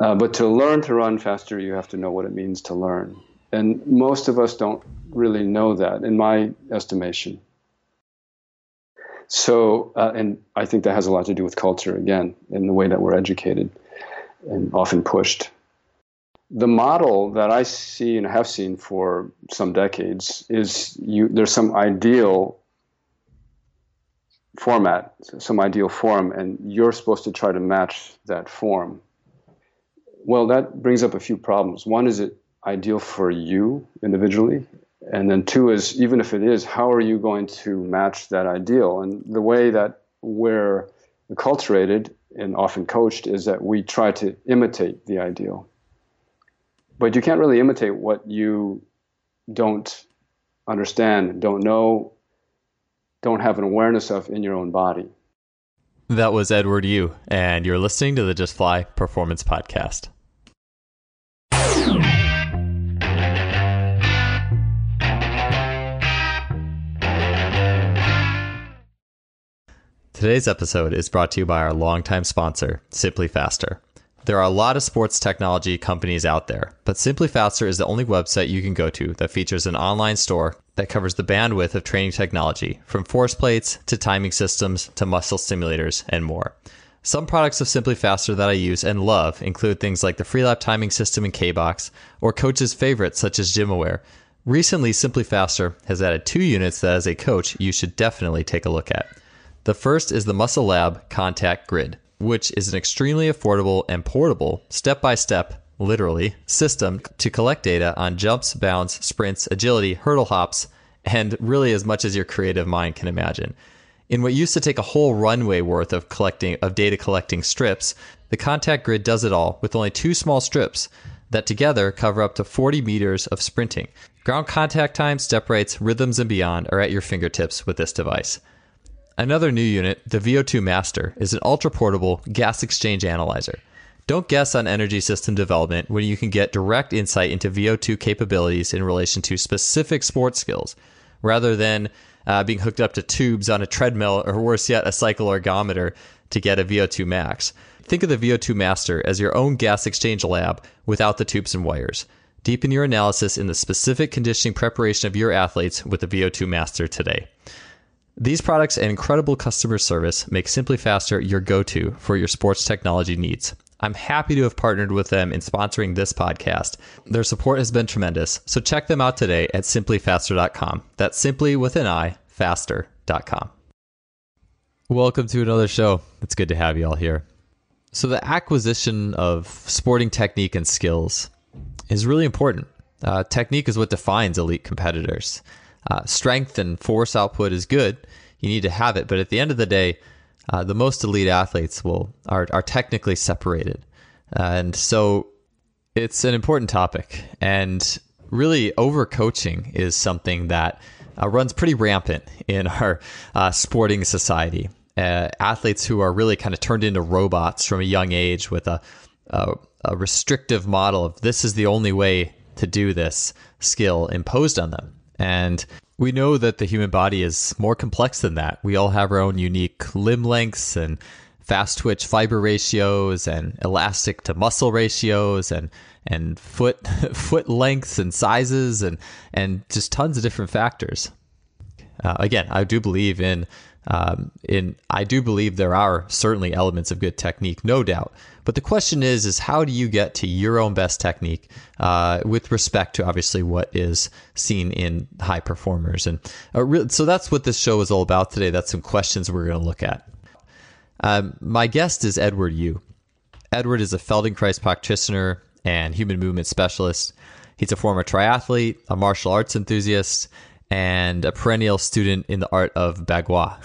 Uh, but to learn to run faster, you have to know what it means to learn. And most of us don't really know that, in my estimation. So, uh, and I think that has a lot to do with culture, again, in the way that we're educated and often pushed. The model that I see and have seen for some decades is you, there's some ideal format, some ideal form, and you're supposed to try to match that form. Well, that brings up a few problems. One is it ideal for you individually? And then two is even if it is, how are you going to match that ideal? And the way that we're acculturated and often coached is that we try to imitate the ideal. But you can't really imitate what you don't understand, don't know, don't have an awareness of in your own body. That was Edward Yu, and you're listening to the Just Fly Performance Podcast. Today's episode is brought to you by our longtime sponsor, Simply Faster. There are a lot of sports technology companies out there, but Simply Faster is the only website you can go to that features an online store that covers the bandwidth of training technology, from force plates to timing systems to muscle simulators and more. Some products of Simply Faster that I use and love include things like the Freelap timing system in K-Box or coaches' favorites such as GymAware. Recently, Simply Faster has added two units that as a coach you should definitely take a look at. The first is the Muscle Lab Contact Grid, which is an extremely affordable and portable, step by step, literally, system to collect data on jumps, bounds, sprints, agility, hurdle hops, and really as much as your creative mind can imagine. In what used to take a whole runway worth of collecting of data collecting strips, the contact grid does it all with only two small strips that together cover up to 40 meters of sprinting. Ground contact time, step rates, rhythms, and beyond are at your fingertips with this device. Another new unit, the VO2 Master, is an ultra portable gas exchange analyzer. Don't guess on energy system development when you can get direct insight into VO2 capabilities in relation to specific sports skills, rather than uh, being hooked up to tubes on a treadmill, or worse yet, a cycle ergometer to get a VO2 max. Think of the VO2 Master as your own gas exchange lab without the tubes and wires. Deepen your analysis in the specific conditioning preparation of your athletes with the VO2 Master today. These products and incredible customer service make Simply Faster your go to for your sports technology needs. I'm happy to have partnered with them in sponsoring this podcast. Their support has been tremendous, so check them out today at simplyfaster.com. That's simply with an I, faster.com. Welcome to another show. It's good to have you all here. So, the acquisition of sporting technique and skills is really important. Uh, technique is what defines elite competitors. Uh, strength and force output is good. You need to have it, but at the end of the day, uh, the most elite athletes will are are technically separated, uh, and so it's an important topic. And really, overcoaching is something that uh, runs pretty rampant in our uh, sporting society. Uh, athletes who are really kind of turned into robots from a young age with a, a, a restrictive model of this is the only way to do this skill imposed on them. And we know that the human body is more complex than that. We all have our own unique limb lengths and fast twitch fiber ratios and elastic to muscle ratios and and foot foot lengths and sizes and and just tons of different factors. Uh, again, I do believe in um, in I do believe there are certainly elements of good technique, no doubt. But the question is, is how do you get to your own best technique uh, with respect to obviously what is seen in high performers? And uh, re- so that's what this show is all about today. That's some questions we're going to look at. Um, my guest is Edward Yu. Edward is a Feldenkrais practitioner and human movement specialist. He's a former triathlete, a martial arts enthusiast, and a perennial student in the art of bagua.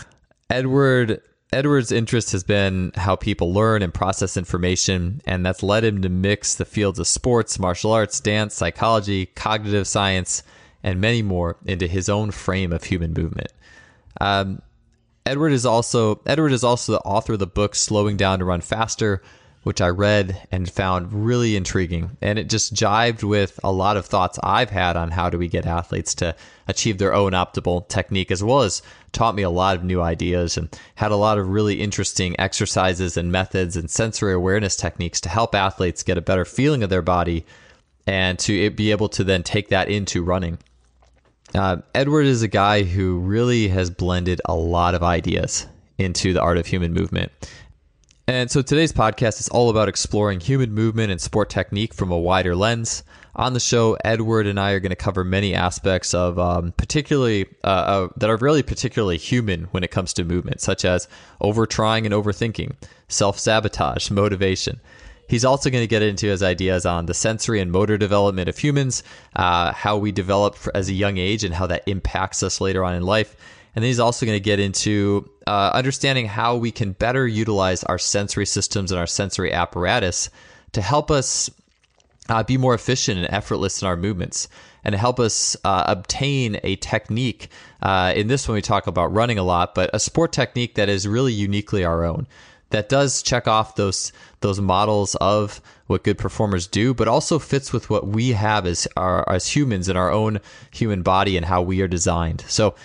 Edward Edward's interest has been how people learn and process information, and that's led him to mix the fields of sports, martial arts, dance, psychology, cognitive science, and many more into his own frame of human movement. Um, Edward is also Edward is also the author of the book "Slowing Down to Run Faster," which I read and found really intriguing. And it just jived with a lot of thoughts I've had on how do we get athletes to achieve their own optimal technique, as well as taught me a lot of new ideas and had a lot of really interesting exercises and methods and sensory awareness techniques to help athletes get a better feeling of their body and to be able to then take that into running. Uh, Edward is a guy who really has blended a lot of ideas into the art of human movement. And so today's podcast is all about exploring human movement and sport technique from a wider lens. On the show, Edward and I are going to cover many aspects of um, particularly uh, uh, that are really particularly human when it comes to movement, such as overtrying and overthinking, self sabotage, motivation. He's also going to get into his ideas on the sensory and motor development of humans, uh, how we develop as a young age, and how that impacts us later on in life. And then he's also going to get into uh, understanding how we can better utilize our sensory systems and our sensory apparatus to help us uh, be more efficient and effortless in our movements and help us uh, obtain a technique. Uh, in this one, we talk about running a lot, but a sport technique that is really uniquely our own. That does check off those those models of what good performers do, but also fits with what we have as our as humans in our own human body and how we are designed. So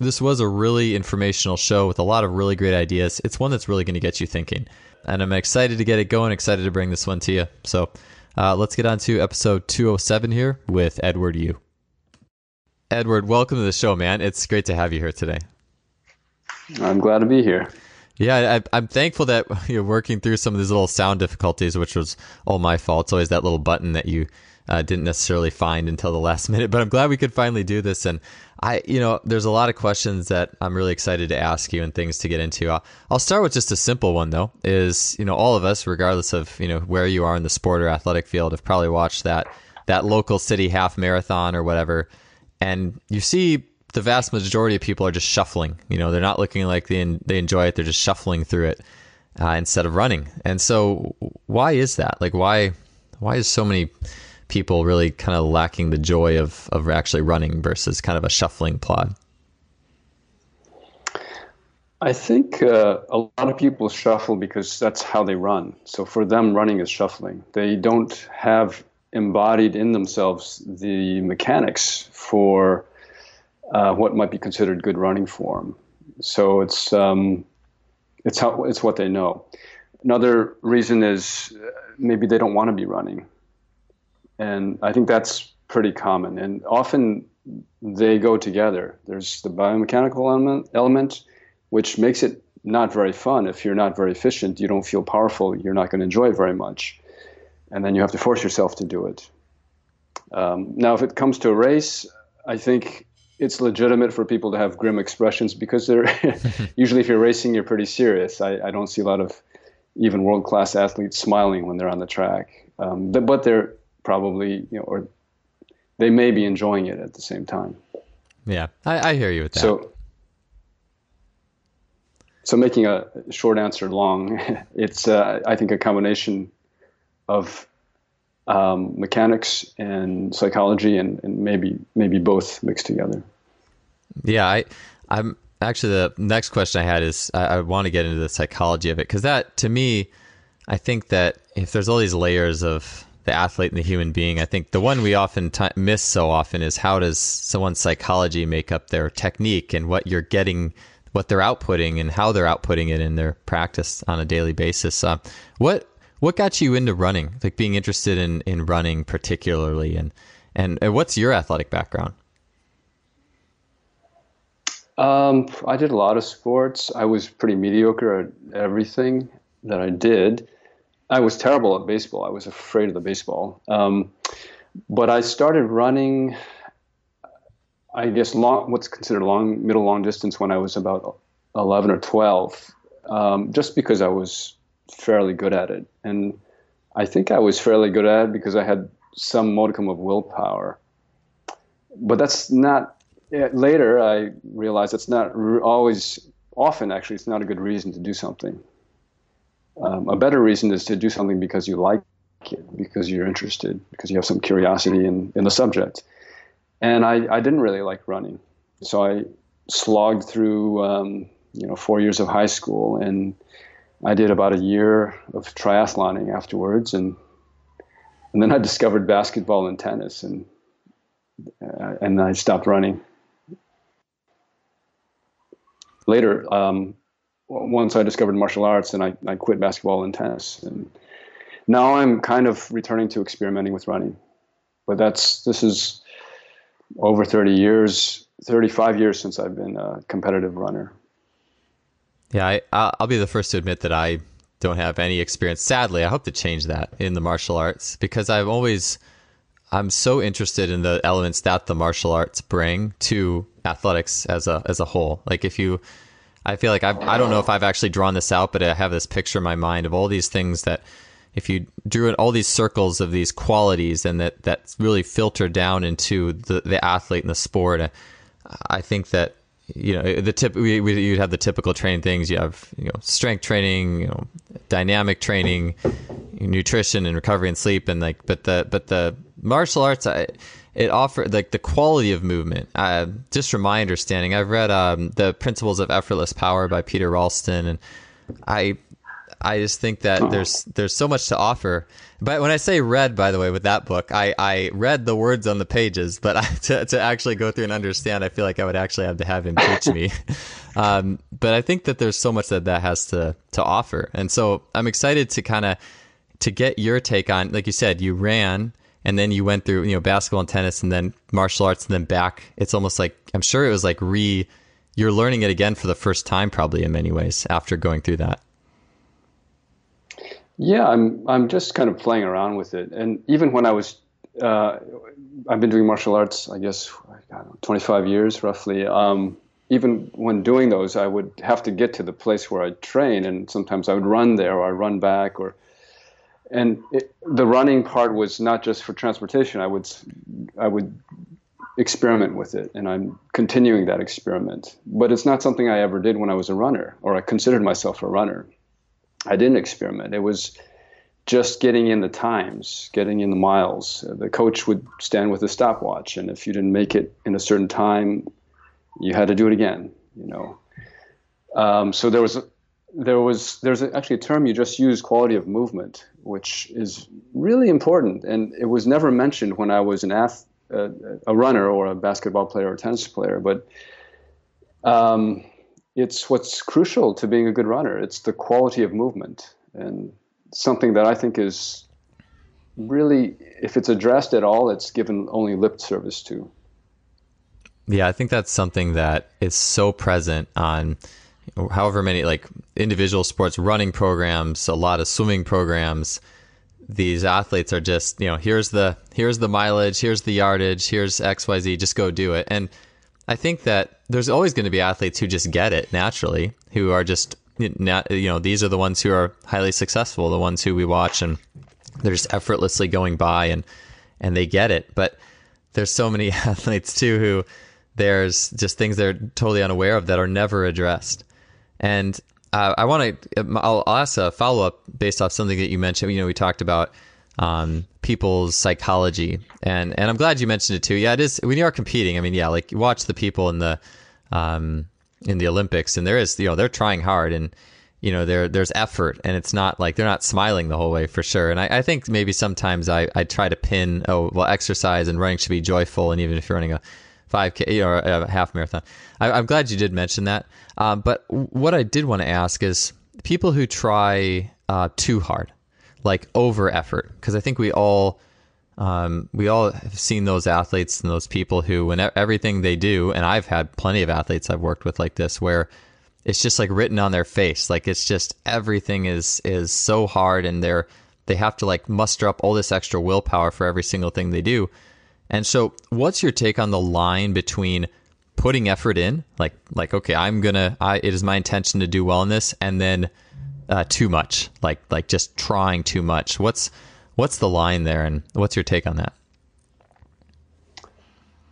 this was a really informational show with a lot of really great ideas. It's one that's really going to get you thinking, and I'm excited to get it going. Excited to bring this one to you. So uh, let's get on to episode 207 here with Edward Yu. Edward, welcome to the show, man. It's great to have you here today. I'm glad to be here. Yeah, I, am thankful that you're working through some of these little sound difficulties, which was all my fault. It's always that little button that you uh, didn't necessarily find until the last minute. But I'm glad we could finally do this. And I, you know, there's a lot of questions that I'm really excited to ask you and things to get into. I'll, I'll start with just a simple one though. Is you know all of us, regardless of you know where you are in the sport or athletic field, have probably watched that that local city half marathon or whatever, and you see the vast majority of people are just shuffling. You know, they're not looking like they they enjoy it. They're just shuffling through it uh, instead of running. And so, why is that? Like, why why is so many people really kind of lacking the joy of of actually running versus kind of a shuffling plod? I think uh, a lot of people shuffle because that's how they run. So for them, running is shuffling. They don't have embodied in themselves the mechanics for uh, what might be considered good running form. So it's um, it's how it's what they know. Another reason is uh, maybe they don't want to be running and I think that's pretty common. And often they go together. There's the biomechanical element, element, which makes it not very fun. If you're not very efficient, you don't feel powerful. You're not going to enjoy it very much, and then you have to force yourself to do it. Um, now, if it comes to a race, I think it's legitimate for people to have grim expressions because they're usually if you're racing, you're pretty serious. I, I don't see a lot of even world class athletes smiling when they're on the track, um, but, but they're probably you know or they may be enjoying it at the same time. Yeah, I, I hear you with that. So, so making a short answer long, it's uh, I think a combination of um, mechanics and psychology, and, and maybe maybe both mixed together. Yeah, I I'm actually the next question I had is I, I want to get into the psychology of it because that to me, I think that if there's all these layers of the athlete and the human being. I think the one we often t- miss so often is how does someone's psychology make up their technique and what you're getting, what they're outputting and how they're outputting it in their practice on a daily basis. Uh, what what got you into running? Like being interested in in running particularly, and and, and what's your athletic background? Um, I did a lot of sports. I was pretty mediocre at everything that I did. I was terrible at baseball. I was afraid of the baseball. Um, but I started running, I guess, long, what's considered long, middle long distance when I was about 11 or 12, um, just because I was fairly good at it. And I think I was fairly good at it because I had some modicum of willpower. But that's not, later I realized it's not always, often actually, it's not a good reason to do something. Um, a better reason is to do something because you like it, because you're interested, because you have some curiosity in, in the subject. And I, I didn't really like running. So I slogged through, um, you know, four years of high school and I did about a year of triathloning afterwards, and and then I discovered basketball and tennis, and uh, and I stopped running. Later, um, once I discovered martial arts, and I, I quit basketball and tennis, and now I'm kind of returning to experimenting with running. But that's this is over 30 years, 35 years since I've been a competitive runner. Yeah, I, I'll be the first to admit that I don't have any experience. Sadly, I hope to change that in the martial arts because I've always I'm so interested in the elements that the martial arts bring to athletics as a as a whole. Like if you I feel like I I don't know if I've actually drawn this out, but I have this picture in my mind of all these things that if you drew all these circles of these qualities and that that really filter down into the the athlete and the sport, I think that you know the tip we, we you'd have the typical training things. You have you know strength training you know dynamic training nutrition and recovery and sleep and like but the but the martial arts I, it offered like the quality of movement uh, just from my understanding i've read um, the principles of effortless power by peter ralston and i i just think that oh. there's there's so much to offer but when I say read, by the way, with that book, I, I read the words on the pages, but I, to, to actually go through and understand, I feel like I would actually have to have him teach me. um, but I think that there's so much that that has to, to offer. And so I'm excited to kind of, to get your take on, like you said, you ran and then you went through, you know, basketball and tennis and then martial arts and then back. It's almost like, I'm sure it was like re, you're learning it again for the first time, probably in many ways after going through that. Yeah, I'm I'm just kind of playing around with it, and even when I was, uh, I've been doing martial arts, I guess, I know, 25 years roughly. Um, even when doing those, I would have to get to the place where I train, and sometimes I would run there or I run back, or and it, the running part was not just for transportation. I would I would experiment with it, and I'm continuing that experiment. But it's not something I ever did when I was a runner, or I considered myself a runner. I didn't experiment. It was just getting in the times, getting in the miles. The coach would stand with a stopwatch, and if you didn't make it in a certain time, you had to do it again. You know, um, so there was there was there's actually a term you just used, quality of movement, which is really important, and it was never mentioned when I was an ath- uh, a runner or a basketball player or a tennis player, but. Um, it's what's crucial to being a good runner. It's the quality of movement and something that I think is really, if it's addressed at all, it's given only lip service to. Yeah, I think that's something that is so present on however many like individual sports running programs, a lot of swimming programs. These athletes are just, you know, here's the here's the mileage, here's the yardage, here's XYZ, just go do it. And I think that there's always going to be athletes who just get it naturally, who are just you know these are the ones who are highly successful, the ones who we watch and they're just effortlessly going by and and they get it. But there's so many athletes too who there's just things they're totally unaware of that are never addressed. And uh, I want to I'll, I'll ask a follow up based off something that you mentioned. You know, we talked about um, people's psychology. And and I'm glad you mentioned it too. Yeah, it is when you are competing. I mean, yeah, like watch the people in the um, in the Olympics, and there is you know they're trying hard, and you know there there's effort, and it's not like they're not smiling the whole way for sure. And I, I think maybe sometimes I I try to pin oh well exercise and running should be joyful, and even if you're running a 5k or a half marathon, I, am glad you did mention that. Um, but what I did want to ask is people who try uh, too hard like over effort because I think we all um, we all have seen those athletes and those people who when everything they do and I've had plenty of athletes I've worked with like this where it's just like written on their face like it's just everything is is so hard and they're they have to like muster up all this extra willpower for every single thing they do and so what's your take on the line between putting effort in like like okay I'm gonna I it is my intention to do well in this and then uh, too much, like like just trying too much. What's what's the line there, and what's your take on that?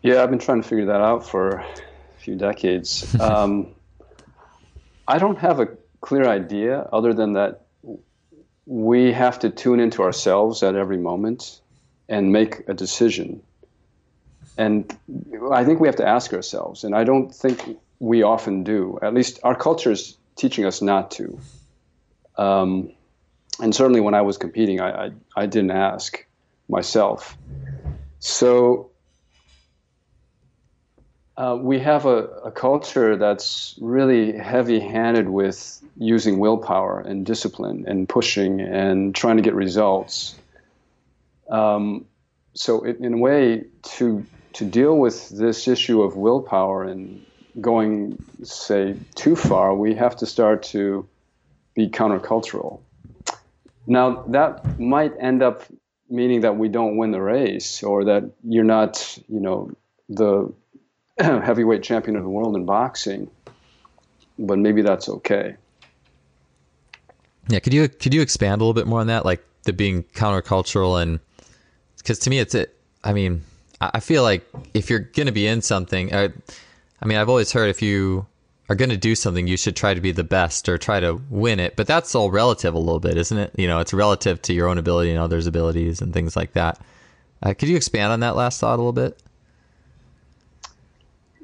Yeah, I've been trying to figure that out for a few decades. um, I don't have a clear idea other than that we have to tune into ourselves at every moment and make a decision. And I think we have to ask ourselves, and I don't think we often do. At least our culture is teaching us not to. Um, and certainly when I was competing, I, I, I didn't ask myself. So uh, we have a, a, culture that's really heavy handed with using willpower and discipline and pushing and trying to get results. Um, so, it, in a way, to, to deal with this issue of willpower and going, say, too far, we have to start to be countercultural. Now, that might end up meaning that we don't win the race or that you're not, you know, the heavyweight champion of the world in boxing, but maybe that's okay. Yeah, could you could you expand a little bit more on that, like the being countercultural and because to me it's it. I mean, I feel like if you're going to be in something, I, I mean, I've always heard if you are going to do something, you should try to be the best or try to win it. But that's all relative a little bit, isn't it? You know, it's relative to your own ability and others' abilities and things like that. Uh, could you expand on that last thought a little bit?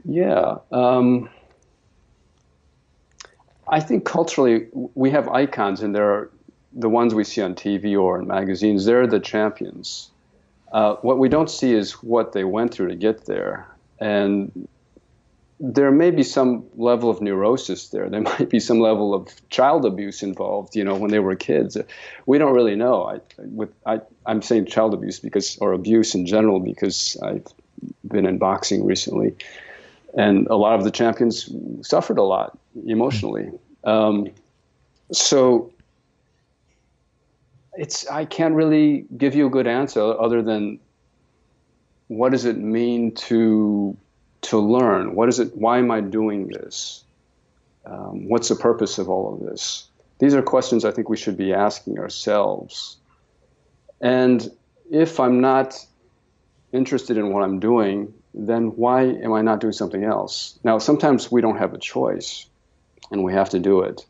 Yeah. Um, I think culturally, we have icons, and they're the ones we see on TV or in magazines. They're the champions. Uh, what we don't see is what they went through to get there. And there may be some level of neurosis there. There might be some level of child abuse involved, you know, when they were kids. We don't really know. I, with, I, I'm saying child abuse because, or abuse in general, because I've been in boxing recently and a lot of the champions suffered a lot emotionally. Um, so it's I can't really give you a good answer other than what does it mean to to learn? What is it? Why am I doing this? Um, what's the purpose of all of this? These are questions I think we should be asking ourselves. And if I'm not interested in what I'm doing, then why am I not doing something else? Now, sometimes we don't have a choice and we have to do it.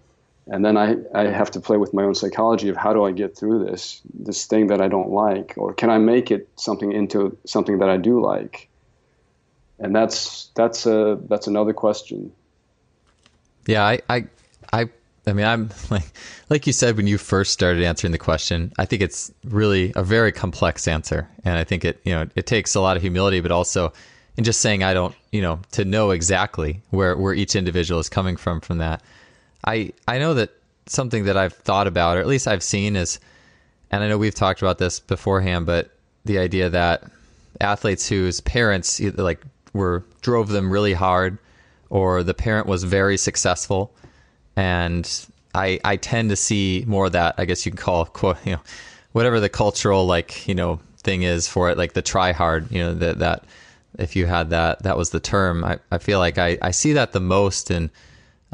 And then I, I have to play with my own psychology of how do I get through this, this thing that I don't like, or can I make it something into something that I do like? And that's, that's, a, that's another question. Yeah, I, I, I I mean, I'm like, like you said when you first started answering the question. I think it's really a very complex answer, and I think it, you know, it takes a lot of humility, but also in just saying I don't, you know, to know exactly where where each individual is coming from from that. I I know that something that I've thought about, or at least I've seen, is, and I know we've talked about this beforehand, but the idea that athletes whose parents either like were drove them really hard, or the parent was very successful, and I I tend to see more of that. I guess you can call quote you know whatever the cultural like you know thing is for it, like the try hard, you know that that if you had that, that was the term. I, I feel like I, I see that the most in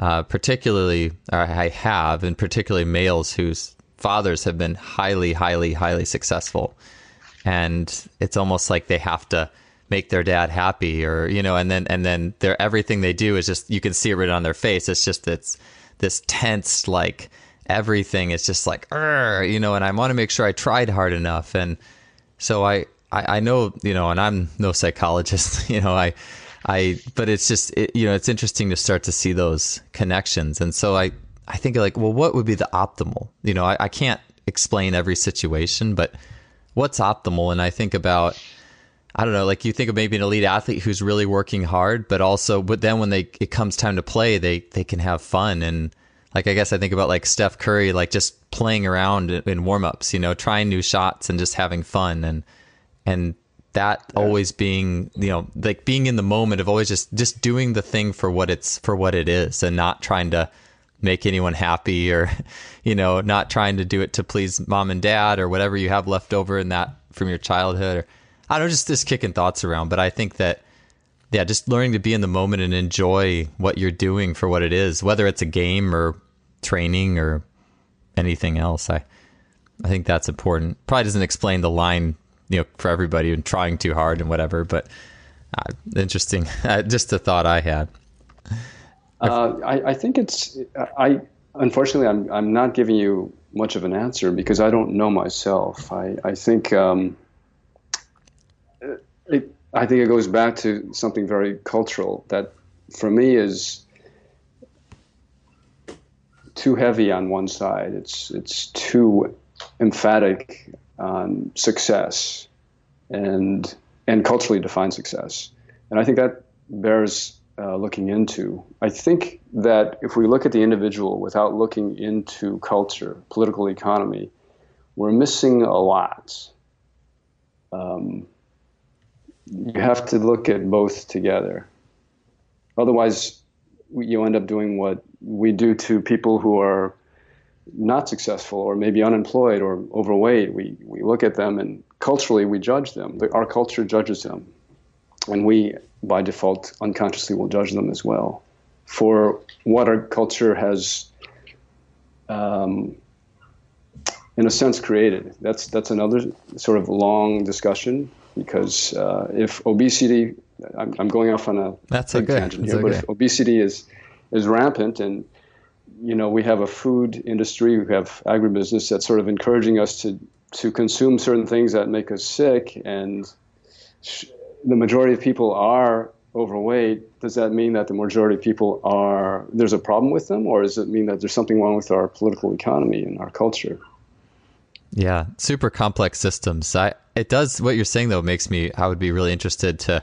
uh, particularly, I have, and particularly males whose fathers have been highly, highly, highly successful. And it's almost like they have to make their dad happy or, you know, and then, and then their, everything they do is just, you can see it written on their face. It's just, it's this tense, like everything is just like, you know, and I want to make sure I tried hard enough. And so I, I, I know, you know, and I'm no psychologist, you know, I, I, but it's just, it, you know, it's interesting to start to see those connections. And so I, I think like, well, what would be the optimal? You know, I, I can't explain every situation, but what's optimal? And I think about, I don't know, like you think of maybe an elite athlete who's really working hard, but also, but then when they, it comes time to play, they, they can have fun. And like, I guess I think about like Steph Curry, like just playing around in, in warm ups, you know, trying new shots and just having fun. And, and that yeah. always being you know like being in the moment of always just just doing the thing for what it's for what it is and not trying to make anyone happy or you know not trying to do it to please mom and dad or whatever you have left over in that from your childhood or i don't know just just kicking thoughts around but i think that yeah just learning to be in the moment and enjoy what you're doing for what it is whether it's a game or training or anything else i i think that's important probably doesn't explain the line you know for everybody and trying too hard and whatever. But uh, interesting, uh, just a thought I had. Uh, I, I, think it's I unfortunately I'm I'm not giving you much of an answer because I don't know myself. I I think um, it, I think it goes back to something very cultural that for me is too heavy on one side. It's it's too emphatic on success and and culturally defined success. And I think that bears uh, looking into. I think that if we look at the individual without looking into culture, political economy, we're missing a lot. Um, you have to look at both together. Otherwise, you end up doing what we do to people who are not successful or maybe unemployed or overweight. We, we look at them and culturally we judge them. Our culture judges them. And we, by default, unconsciously will judge them as well for what our culture has, um, in a sense, created. That's, that's another sort of long discussion because uh, if obesity, I'm, I'm, going off on a that's big okay. tangent here, okay. but if obesity is, is rampant and you know, we have a food industry, we have agribusiness that's sort of encouraging us to to consume certain things that make us sick, and sh- the majority of people are overweight. Does that mean that the majority of people are there's a problem with them, or does it mean that there's something wrong with our political economy and our culture? Yeah, super complex systems. I it does what you're saying though makes me I would be really interested to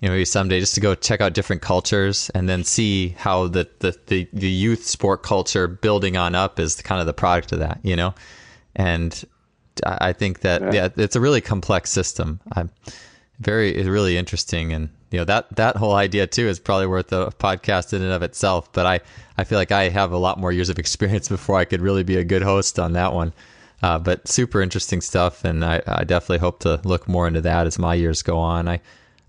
you know, maybe someday just to go check out different cultures and then see how the, the, the, the, youth sport culture building on up is kind of the product of that, you know? And I think that, yeah, yeah it's a really complex system. I'm very, it's really interesting. And, you know, that, that whole idea too is probably worth a podcast in and of itself. But I, I feel like I have a lot more years of experience before I could really be a good host on that one. Uh, but super interesting stuff. And I, I definitely hope to look more into that as my years go on. I,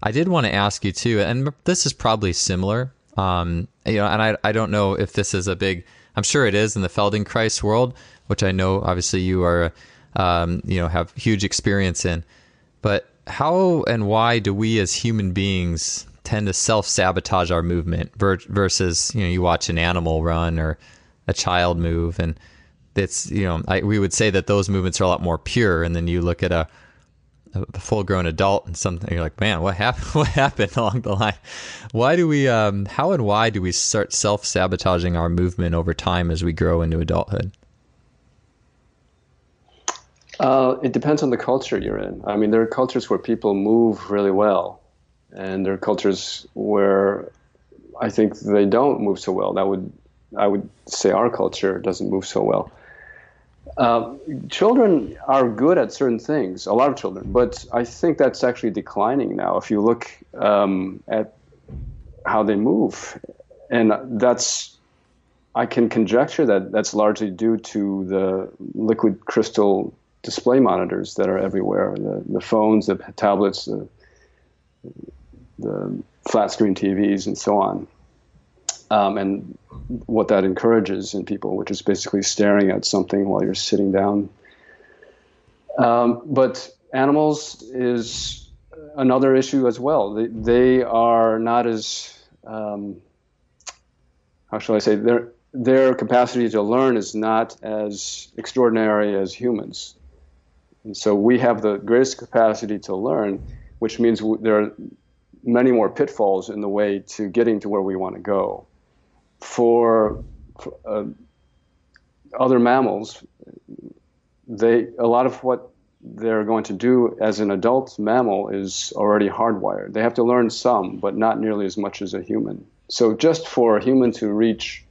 I did want to ask you too, and this is probably similar. Um, you know, and I, I don't know if this is a big. I'm sure it is in the Feldenkrais world, which I know obviously you are, um, you know, have huge experience in. But how and why do we as human beings tend to self sabotage our movement versus you know you watch an animal run or a child move and it's you know I, we would say that those movements are a lot more pure and then you look at a a full grown adult and something you're like man what happened what happened along the line? Why do we um, how and why do we start self-sabotaging our movement over time as we grow into adulthood? Uh, it depends on the culture you're in. I mean there are cultures where people move really well and there are cultures where i think they don't move so well. That would i would say our culture doesn't move so well uh, children are good at certain things, a lot of children, but I think that's actually declining now. If you look um, at how they move, and that's, I can conjecture that that's largely due to the liquid crystal display monitors that are everywhere the, the phones, the tablets, the, the flat screen TVs, and so on. Um, and what that encourages in people, which is basically staring at something while you're sitting down. Um, but animals is another issue as well. They, they are not as um, how shall I say their their capacity to learn is not as extraordinary as humans, and so we have the greatest capacity to learn, which means there are many more pitfalls in the way to getting to where we want to go for, for uh, other mammals, they a lot of what they're going to do as an adult mammal is already hardwired. They have to learn some, but not nearly as much as a human. So just for a human to reach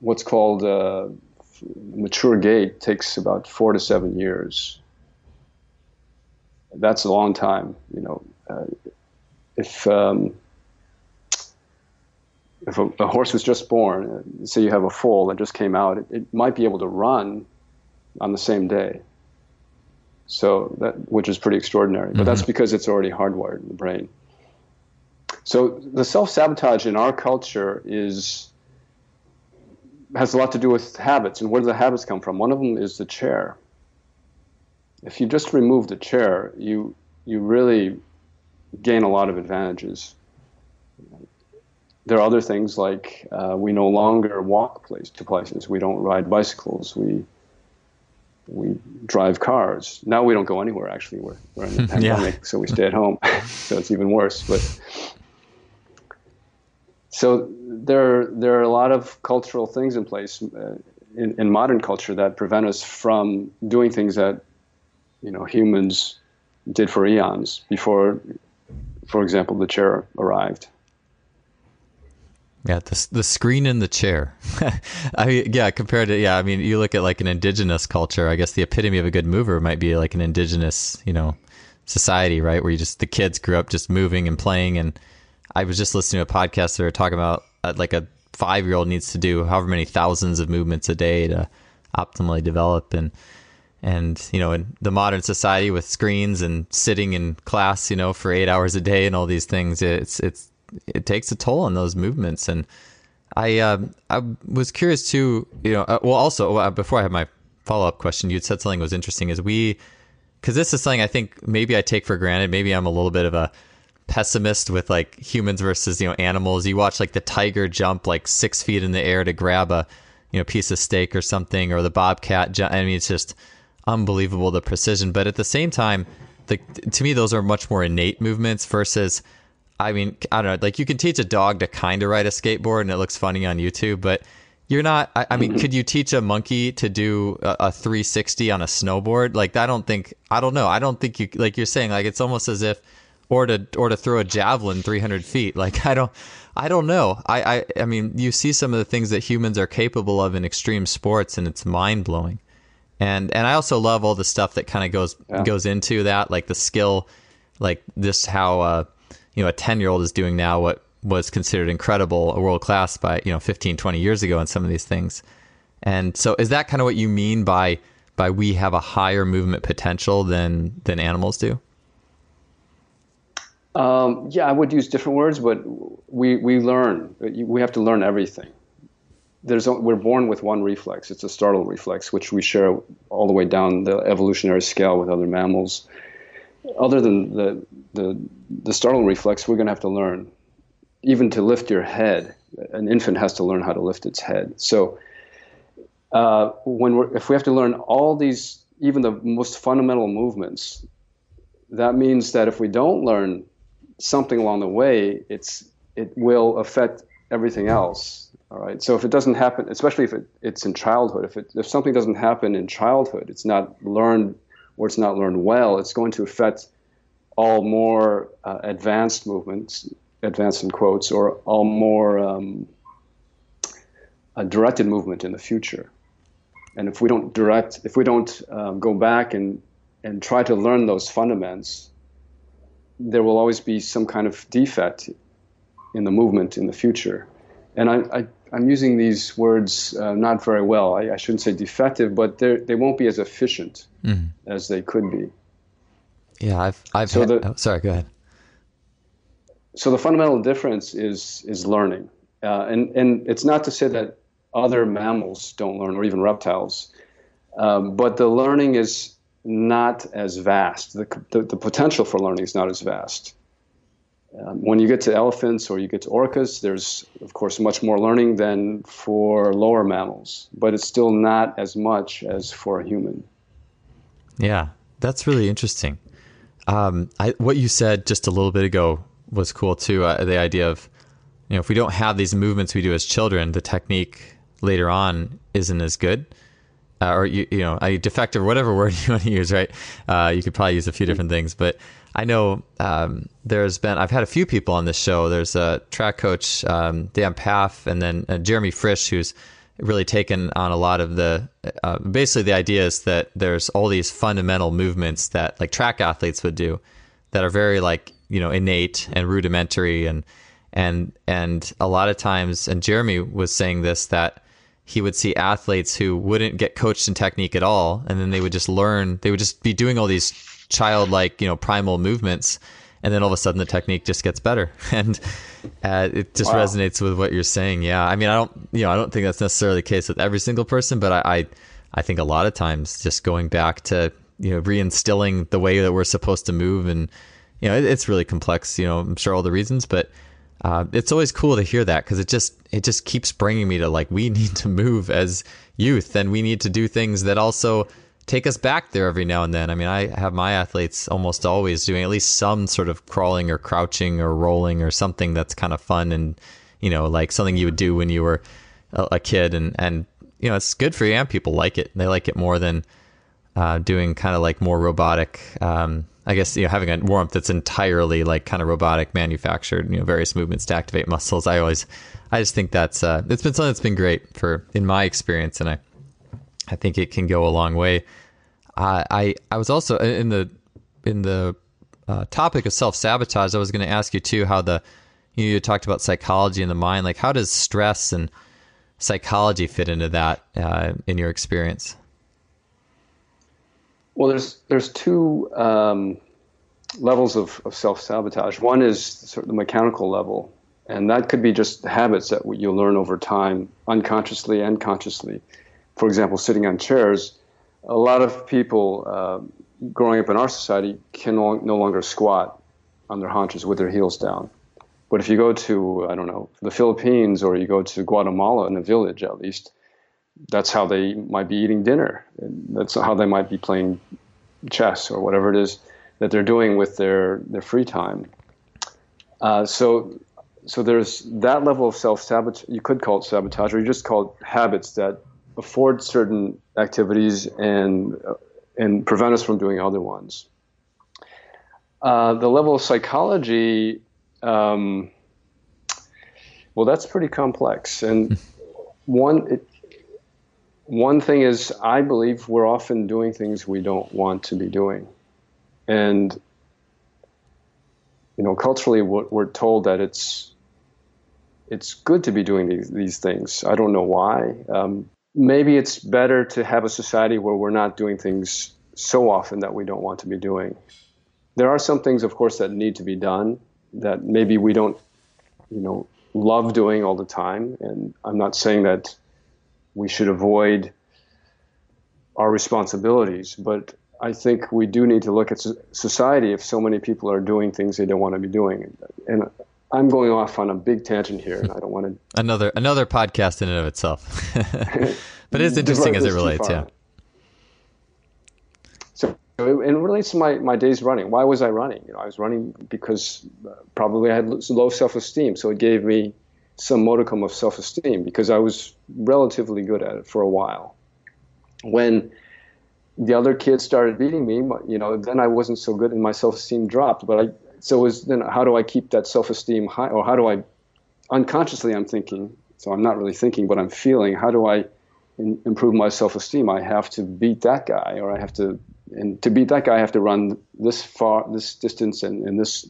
what's called a mature gait takes about four to seven years. That's a long time, you know. Uh, if um, if a, a, horse was just born, say you have a foal that just came out, it, it, might be able to run on the same day. So that, which is pretty extraordinary, but mm-hmm. that's because it's already hardwired in the brain. So the self-sabotage in our culture is has a lot to do with habits, and where do the habits come from? One of them is the chair. If you just remove the chair, you you really gain a lot of advantages there are other things like uh, we no longer walk place to places. We don't ride bicycles. We we drive cars. Now we don't go anywhere. Actually, we're we're in the pandemic, yeah. so we stay at home. so it's even worse. But so there there are a lot of cultural things in place uh, in, in modern culture that prevent us from doing things that you know humans did for eons before, for example, the chair arrived. Yeah, the the screen in the chair. I yeah, compared to yeah, I mean, you look at like an indigenous culture. I guess the epitome of a good mover might be like an indigenous, you know, society, right? Where you just the kids grew up just moving and playing. And I was just listening to a podcast that were talking about uh, like a five year old needs to do however many thousands of movements a day to optimally develop and and you know in the modern society with screens and sitting in class you know for eight hours a day and all these things it's it's it takes a toll on those movements. And i uh, i was curious too you know uh, well also uh, before i have my follow-up question you'd said something was interesting is we because this is something i think maybe i take for granted. Maybe i'm a little bit of a pessimist with like humans versus you know animals. You watch like the tiger jump like six feet in the air to grab a you know piece of steak or something or the bobcat i mean it's just unbelievable the precision. But at the same time, the, to me, those are much more innate movements versus, I mean, I don't know, like you can teach a dog to kind of ride a skateboard and it looks funny on YouTube, but you're not, I, I mean, could you teach a monkey to do a, a 360 on a snowboard? Like, I don't think, I don't know. I don't think you, like you're saying, like it's almost as if, or to, or to throw a javelin 300 feet. Like, I don't, I don't know. I, I, I mean, you see some of the things that humans are capable of in extreme sports and it's mind blowing and and I also love all the stuff that kind of goes yeah. goes into that, like the skill, like this how uh, you know a ten year old is doing now what was considered incredible, a world class by you know 15, 20 years ago, in some of these things. And so, is that kind of what you mean by by we have a higher movement potential than than animals do? Um, yeah, I would use different words, but we we learn. We have to learn everything there's a, we're born with one reflex. It's a startle reflex, which we share all the way down the evolutionary scale with other mammals. Other than the the, the startle reflex, we're going to have to learn, even to lift your head. An infant has to learn how to lift its head. So, uh, when we're, if we have to learn all these, even the most fundamental movements, that means that if we don't learn something along the way, it's it will affect everything else all right. So if it doesn't happen, especially if it, it's in childhood, if it, if something doesn't happen in childhood, it's not learned or it's not learned well, it's going to affect all more uh, advanced movements, advanced in quotes, or all more um, directed movement in the future. And if we don't direct, if we don't um, go back and and try to learn those fundamentals, there will always be some kind of defect in the movement in the future. And I, I'm using these words uh, not very well. I, I, shouldn't say defective, but they won't be as efficient mm. as they could be. Yeah, I've, I've so had, the, oh, sorry, go ahead. So the fundamental difference is is learning, uh, and and it's not to say that other mammals don't learn or even reptiles, um, but the learning is not as vast. The, the, the potential for learning is not as vast. Um, when you get to elephants or you get to orcas, there's, of course, much more learning than for lower mammals, but it's still not as much as for a human. Yeah, that's really interesting. Um, I, what you said just a little bit ago was cool too. Uh, the idea of, you know, if we don't have these movements we do as children, the technique later on isn't as good. Uh, or you, you know, a defective, whatever word you want to use, right? Uh, you could probably use a few different things, but I know um, there's been I've had a few people on this show. There's a track coach um, Dan Pfaff, and then uh, Jeremy Frisch, who's really taken on a lot of the uh, basically the idea is that there's all these fundamental movements that like track athletes would do that are very like you know innate and rudimentary. And and and a lot of times and Jeremy was saying this that he would see athletes who wouldn't get coached in technique at all and then they would just learn they would just be doing all these childlike, you know, primal movements, and then all of a sudden the technique just gets better, and uh, it just wow. resonates with what you're saying. Yeah, I mean, I don't, you know, I don't think that's necessarily the case with every single person, but I, I, I think a lot of times just going back to you know reinstilling the way that we're supposed to move, and you know, it, it's really complex. You know, I'm sure all the reasons, but. Uh, it's always cool to hear that because it just it just keeps bringing me to like we need to move as youth and we need to do things that also take us back there every now and then. I mean, I have my athletes almost always doing at least some sort of crawling or crouching or rolling or something that's kind of fun and you know, like something you would do when you were a, kid, and and you know, it's good for you, and people like it. They like it more than uh, doing kind of like more robotic. Um, I guess you know having a warmth that's entirely like kind of robotic manufactured, you know, various movements to activate muscles. I always, I just think that's uh, it's been something that's been great for in my experience, and I, I think it can go a long way. I I, was also in the in the uh, topic of self sabotage. I was going to ask you too how the you, know, you talked about psychology and the mind. Like how does stress and psychology fit into that uh, in your experience? Well, there's there's two um, levels of, of self sabotage. One is sort of the mechanical level, and that could be just habits that you learn over time, unconsciously and consciously. For example, sitting on chairs. A lot of people uh, growing up in our society can no, no longer squat on their haunches with their heels down. But if you go to, I don't know, the Philippines or you go to Guatemala in a village at least, that's how they might be eating dinner. That's how they might be playing chess or whatever it is that they're doing with their, their free time. Uh, so, so there's that level of self sabotage. You could call it sabotage, or you just call it habits that afford certain activities and and prevent us from doing other ones. Uh, the level of psychology, um, well, that's pretty complex. And one, it, one thing is, I believe we're often doing things we don't want to be doing. And, you know, culturally, we're, we're told that it's, it's good to be doing these, these things. I don't know why. Um, maybe it's better to have a society where we're not doing things so often that we don't want to be doing. There are some things, of course, that need to be done that maybe we don't, you know, love doing all the time. And I'm not saying that we should avoid our responsibilities. But I think we do need to look at society if so many people are doing things they don't want to be doing. And I'm going off on a big tangent here, and I don't want to. another another podcast in and of itself, but it's interesting as it relates. Yeah. So it, it relates to my, my days running. Why was I running? You know, I was running because uh, probably I had low self esteem, so it gave me some modicum of self esteem because I was relatively good at it for a while. When the other kids started beating me, you know, then I wasn't so good and my self esteem dropped. But I, so then how do I keep that self esteem high, or how do I, unconsciously I'm thinking, so I'm not really thinking, but I'm feeling, how do I in, improve my self esteem? I have to beat that guy, or I have to, and to beat that guy, I have to run this far, this distance, and, and this,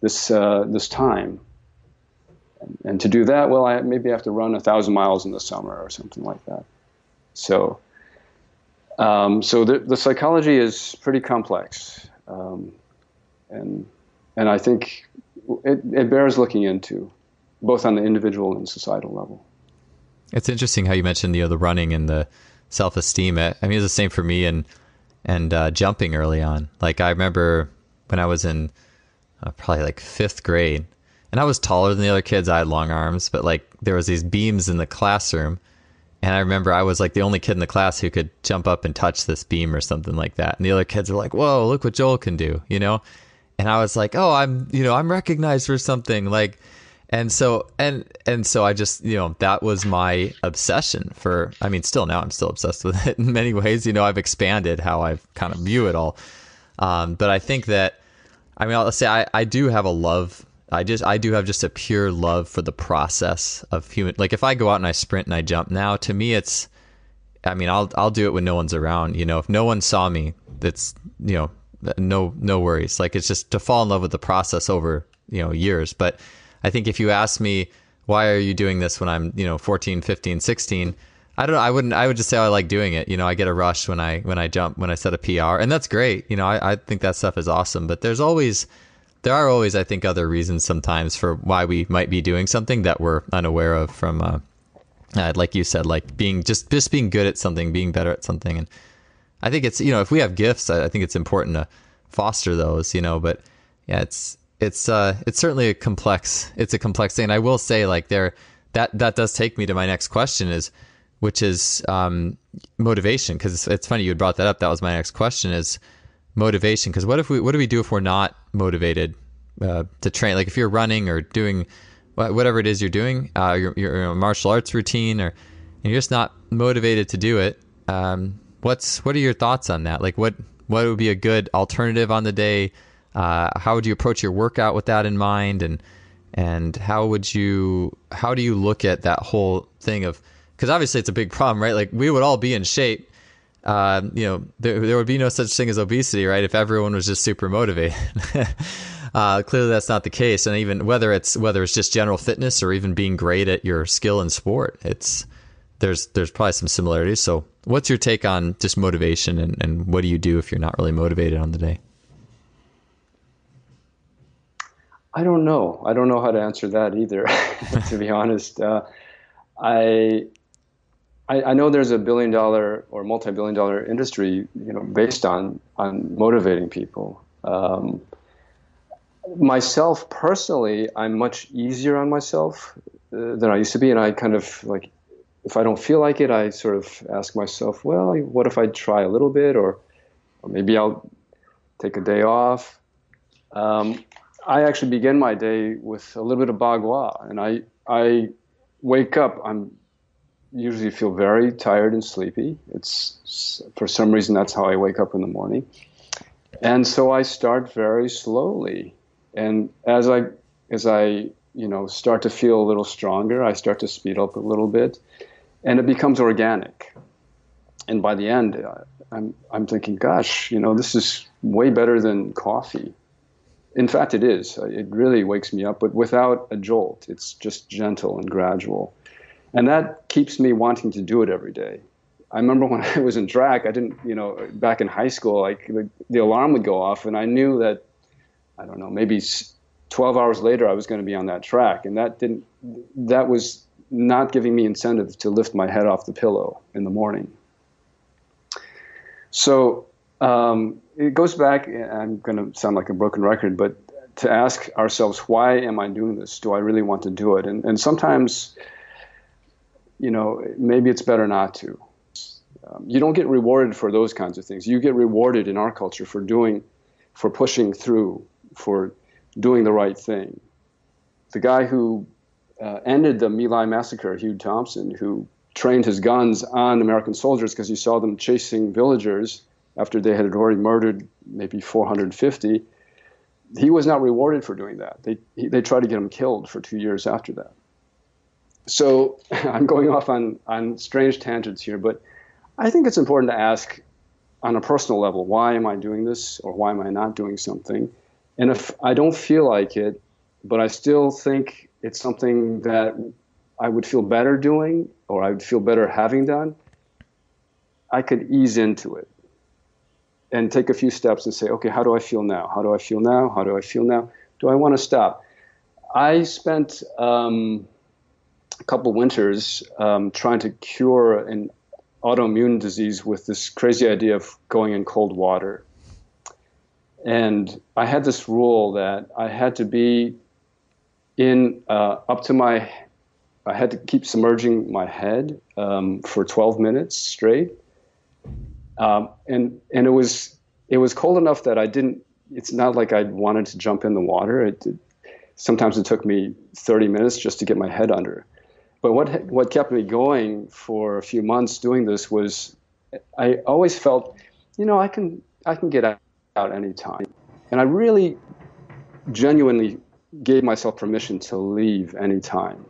this, uh, this time. And to do that, well, I maybe have to run a thousand miles in the summer or something like that. So, um, so the, the psychology is pretty complex, um, and and I think it, it bears looking into, both on the individual and societal level. It's interesting how you mentioned you know the running and the self esteem. I mean, it's the same for me and and uh, jumping early on. Like I remember when I was in uh, probably like fifth grade and I was taller than the other kids. I had long arms, but like there was these beams in the classroom, and I remember I was like the only kid in the class who could jump up and touch this beam or something like that. And the other kids were like, "Whoa, look what Joel can do," you know. And I was like, "Oh, I'm, you know, I'm recognized for something." Like, and so and and so I just, you know, that was my obsession for. I mean, still now I'm still obsessed with it in many ways. You know, I've expanded how I kind of view it all. Um, but I think that, I mean, I'll say I, I do have a love I just I do have just a pure love for the process of human. Like if I go out and I sprint and I jump now, to me it's. I mean, I'll I'll do it when no one's around. You know, if no one saw me, that's you know, no no worries. Like it's just to fall in love with the process over you know years. But I think if you ask me why are you doing this when I'm you know 14, 15, 16. I don't know. I wouldn't. I would just say I like doing it. You know, I get a rush when I when I jump when I set a PR, and that's great. You know, I, I think that stuff is awesome. But there's always there are always, I think, other reasons sometimes for why we might be doing something that we're unaware of from, uh, uh, like you said, like being just just being good at something, being better at something, and I think it's you know if we have gifts, I, I think it's important to foster those, you know. But yeah, it's it's uh it's certainly a complex it's a complex thing. And I will say like there that that does take me to my next question is which is um, motivation because it's, it's funny you had brought that up. That was my next question is motivation because what if we what do we do if we're not motivated uh, to train like if you're running or doing whatever it is you're doing, uh, your, your martial arts routine, or you're just not motivated to do it. Um, what's what are your thoughts on that? Like, what what would be a good alternative on the day? Uh, how would you approach your workout with that in mind, and and how would you how do you look at that whole thing of because obviously it's a big problem, right? Like we would all be in shape. Uh, you know, there, there would be no such thing as obesity, right? If everyone was just super motivated. Uh, clearly, that's not the case. And even whether it's whether it's just general fitness or even being great at your skill in sport, it's there's there's probably some similarities. So, what's your take on just motivation, and, and what do you do if you're not really motivated on the day? I don't know. I don't know how to answer that either. to be honest, uh, I, I, I know there's a billion dollar or multi billion dollar industry, you know, based on on motivating people. Um, myself personally, I'm much easier on myself uh, than I used to be, and I kind of like if I don't feel like it, I sort of ask myself, well, what if I try a little bit, or, or maybe I'll take a day off. Um, I actually begin my day with a little bit of bagua, and I I wake up. I'm usually feel very tired and sleepy. It's for some reason that's how I wake up in the morning, and so I start very slowly and as I as I you know start to feel a little stronger, I start to speed up a little bit, and it becomes organic. And by the end, I'm I'm thinking, gosh, you know, this is way better than coffee. In fact, it is. It really wakes me up, but without a jolt. It's just gentle and gradual, and that keeps me wanting to do it every day. I remember when I was in track, I didn't, you know, back in high school, like the, the alarm would go off, and I knew that I don't know, maybe 12 hours later, I was going to be on that track. And that didn't, that was not giving me incentive to lift my head off the pillow in the morning. So um, it goes back, I'm going to sound like a broken record, but to ask ourselves, why am I doing this? Do I really want to do it? And, and sometimes, you know, maybe it's better not to. Um, you don't get rewarded for those kinds of things. You get rewarded in our culture for doing, for pushing through, for doing the right thing. The guy who uh, ended the My Lai massacre, Hugh Thompson, who trained his guns on American soldiers because he saw them chasing villagers after they had already murdered maybe 450. He was not rewarded for doing that. They, he, they tried to get him killed for two years after that. So I'm going off on, on strange tangents here, but I think it's important to ask on a personal level why am I doing this or why am I not doing something? And if I don't feel like it, but I still think it's something that I would feel better doing or I would feel better having done, I could ease into it and take a few steps and say, okay, how do I feel now? How do I feel now? How do I feel now? Do I want to stop? I spent um, a couple winters um, trying to cure an autoimmune disease with this crazy idea of going in cold water. And I had this rule that I had to be in uh, up to my, I had to keep submerging my head um, for 12 minutes straight. Um, and and it was it was cold enough that I didn't. It's not like I wanted to jump in the water. It, it, sometimes it took me 30 minutes just to get my head under. But what what kept me going for a few months doing this was I always felt, you know, I can I can get out out any time. And I really genuinely gave myself permission to leave anytime.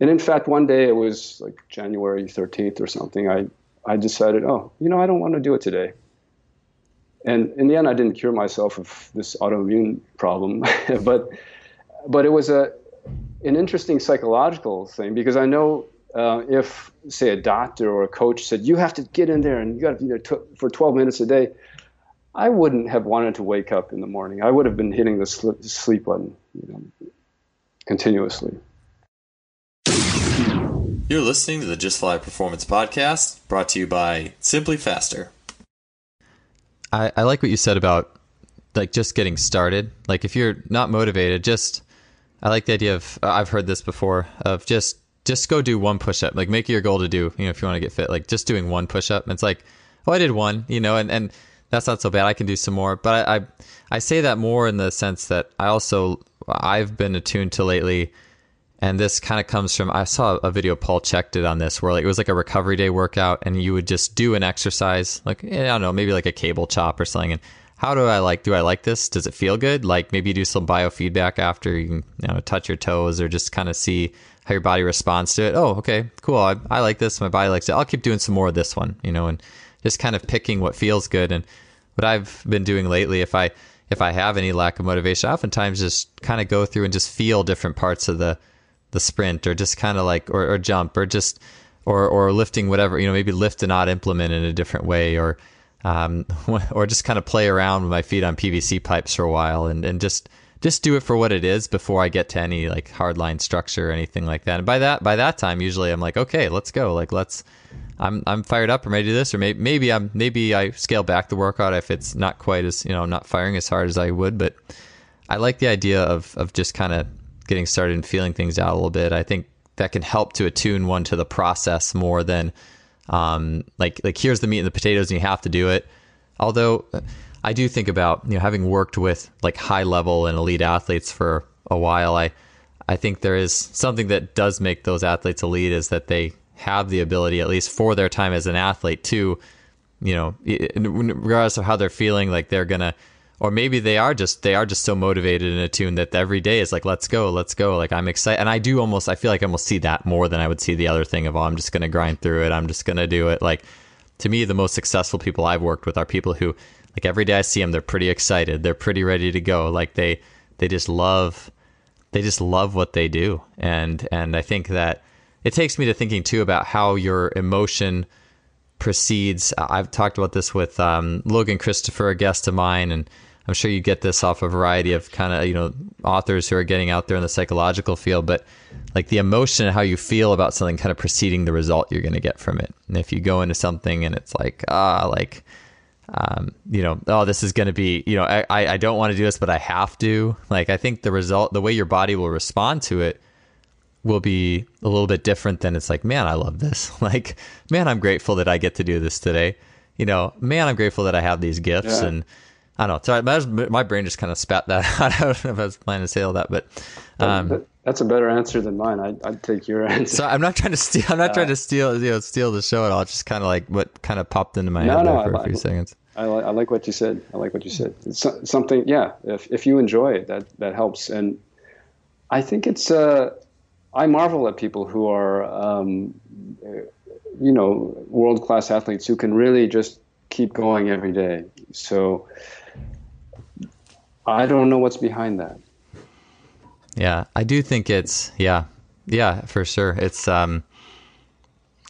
And in fact, one day it was like January 13th or something, I, I decided, oh, you know, I don't want to do it today. And in the end, I didn't cure myself of this autoimmune problem, but, but it was a, an interesting psychological thing because I know uh, if, say, a doctor or a coach said, you have to get in there and you got to be there t- for 12 minutes a day, I wouldn't have wanted to wake up in the morning. I would have been hitting the sleep button you know, continuously. You're listening to the Just Fly Performance Podcast, brought to you by Simply Faster. I, I like what you said about like just getting started. Like if you're not motivated, just I like the idea of I've heard this before of just just go do one push up. Like make it your goal to do, you know, if you want to get fit, like just doing one push up. It's like, oh, I did one, you know, and and that's not so bad. I can do some more, but I, I, I say that more in the sense that I also I've been attuned to lately And this kind of comes from I saw a video Paul Chek did on this where like it was like a recovery day workout and you would just do an exercise like eh, I don't know maybe like a cable chop or something and how do I like do I like this? Does it feel good? Like maybe do some biofeedback after you can you know touch your toes or just kind of see how your body responds to it. Oh okay cool I, I like this my body likes it I'll keep doing some more of this one you know and just kind of picking what feels good and what I've been doing lately if I if I have any lack of motivation, I oftentimes just kind of go through and just feel different parts of the the sprint or just kind of like or, or jump or just or or lifting whatever you know maybe lift an odd implement in a different way or um, or just kind of play around with my feet on PVC pipes for a while and, and just just do it for what it is before I get to any like hardline structure or anything like that. And by that by that time, usually I'm like, okay, let's go. Like let's I'm I'm fired up. I'm ready to do this, or maybe maybe I'm maybe I scale back the workout if it's not quite as you know not firing as hard as I would. But I like the idea of of just kind of getting started and feeling things out a little bit. I think that can help to attune one to the process more than um, like like here's the meat and the potatoes and you have to do it. Although I do think about you know having worked with like high level and elite athletes for a while, I I think there is something that does make those athletes elite is that they have the ability, at least for their time as an athlete, to, you know, regardless of how they're feeling, like they're gonna, or maybe they are just they are just so motivated and attuned that every day is like, let's go, let's go. Like I'm excited, and I do almost, I feel like I almost see that more than I would see the other thing of, oh, I'm just gonna grind through it, I'm just gonna do it. Like to me, the most successful people I've worked with are people who, like every day I see them, they're pretty excited, they're pretty ready to go, like they they just love they just love what they do and and i think that it takes me to thinking too about how your emotion precedes. I've talked about this with um, Logan Christopher, a guest of mine, and I'm sure you get this off a variety of kind of you know authors who are getting out there in the psychological field. But like the emotion and how you feel about something, kind of preceding the result you're going to get from it. And if you go into something and it's like ah like um, you know, oh, this is going to be, you know, I, I don't want to do this, but I have to. Like, I think the result, the way your body will respond to it will be a little bit different than it's like, man, I love this. Like, man, I'm grateful that I get to do this today. You know, man, I'm grateful that I have these gifts. Yeah. And I don't know. Sorry, my, brain just kind of spat that out. I don't know if I was planning to say all that, but. Um, that's a better answer than mine. I, would take your answer. So I'm not trying to steal. I'm not uh, trying to steal. You know, steal the show at all. It's just kind of like what kind of popped into my no, head no, for I, a few I, seconds. I, I like what you said. I like what you said. It's something. Yeah. If if you enjoy it, that that helps. And I think it's uh I marvel at people who are, um, you know, world class athletes who can really just keep going every day. So I don't know what's behind that. Yeah, I do think it's yeah, yeah, for sure. It's um,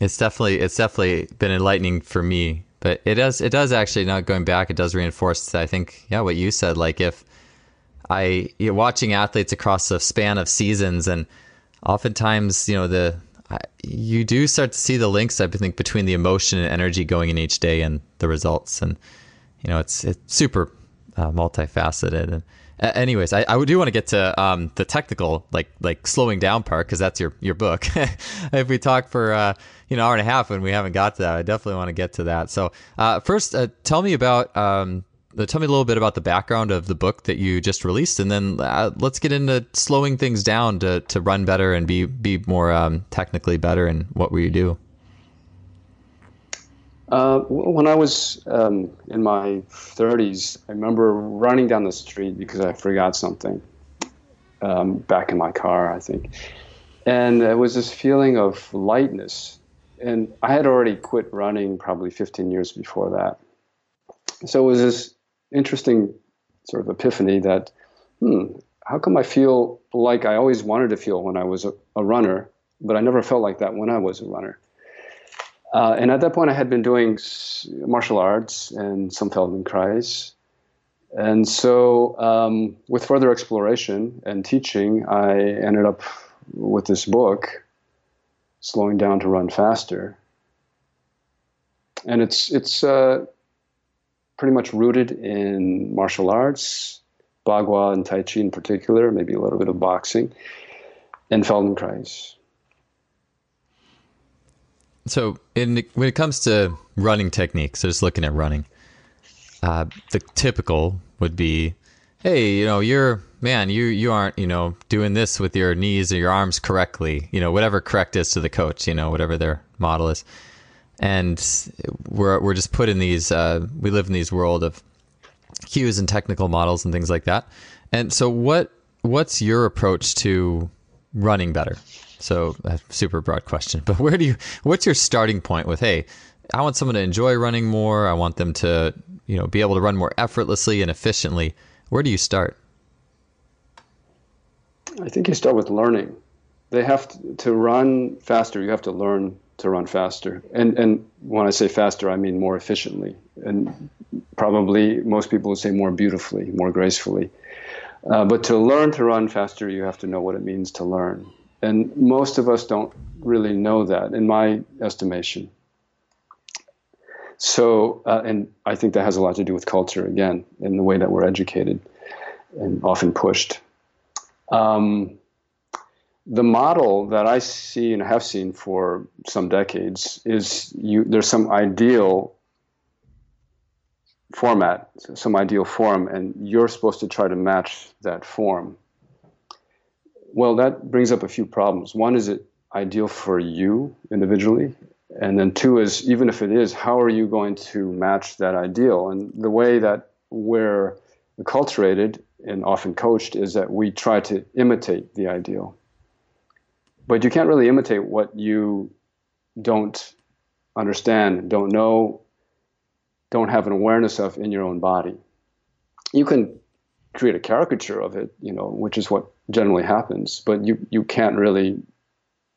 it's definitely it's definitely been enlightening for me. But it does it does actually now going back, it does reinforce. I think yeah, what you said. Like if I you're watching athletes across the span of seasons and oftentimes, you know, the you do start to see the links I think between the emotion and energy going in each day and the results, and you know, it's it's super uh, multifaceted. And uh, anyways, I, I do want to get to um, the technical, like like slowing down part, because that's your your book. if we talk for uh, you know hour and a half and we haven't got to that, I definitely want to get to that. So uh, first, uh, tell me about um, tell me a little bit about the background of the book that you just released, and then uh, let's get into slowing things down to, to run better and be be more um, technically better in what you do. Uh, when I was um, in my 30s, I remember running down the street because I forgot something um, back in my car, I think. And it was this feeling of lightness. And I had already quit running probably 15 years before that. So it was this interesting sort of epiphany that, hmm, how come I feel like I always wanted to feel when I was a, a runner, but I never felt like that when I was a runner? Uh, and at that point, I had been doing martial arts and some Feldenkrais. And so, um, with further exploration and teaching, I ended up with this book, Slowing Down to Run Faster. And it's, it's, uh, pretty much rooted in martial arts, Bagua and Tai Chi in particular, maybe a little bit of boxing, and Feldenkrais. So, in, when it comes to running techniques, so just looking at running, uh, the typical would be, hey, you know, you're man, you you aren't you know doing this with your knees or your arms correctly. You know, whatever correct is to the coach. You know, whatever their model is, and we're we're just put in these. Uh, we live in these world of cues and technical models and things like that. And so, what what's your approach to running better? So, a super broad question, but where do you? What's your starting point with? Hey, I want someone to enjoy running more. I want them to, you know, be able to run more effortlessly and efficiently. Where do you start? I think you start with learning. They have to, to run faster. You have to learn to run faster. And and when I say faster, I mean more efficiently. And probably most people would say more beautifully, more gracefully. Uh, but to learn to run faster, you have to know what it means to learn. And most of us don't really know that, in my estimation. So, uh, and I think that has a lot to do with culture again, in the way that we're educated and often pushed. Um, the model that I see and have seen for some decades is you. There's some ideal format, some ideal form, and you're supposed to try to match that form. Well, that brings up a few problems. One is it ideal for you individually? And then two is even if it is, how are you going to match that ideal? And the way that we're acculturated and often coached is that we try to imitate the ideal. But you can't really imitate what you don't understand, don't know, don't have an awareness of in your own body. You can create a caricature of it, you know, which is what generally happens, but you, you can't really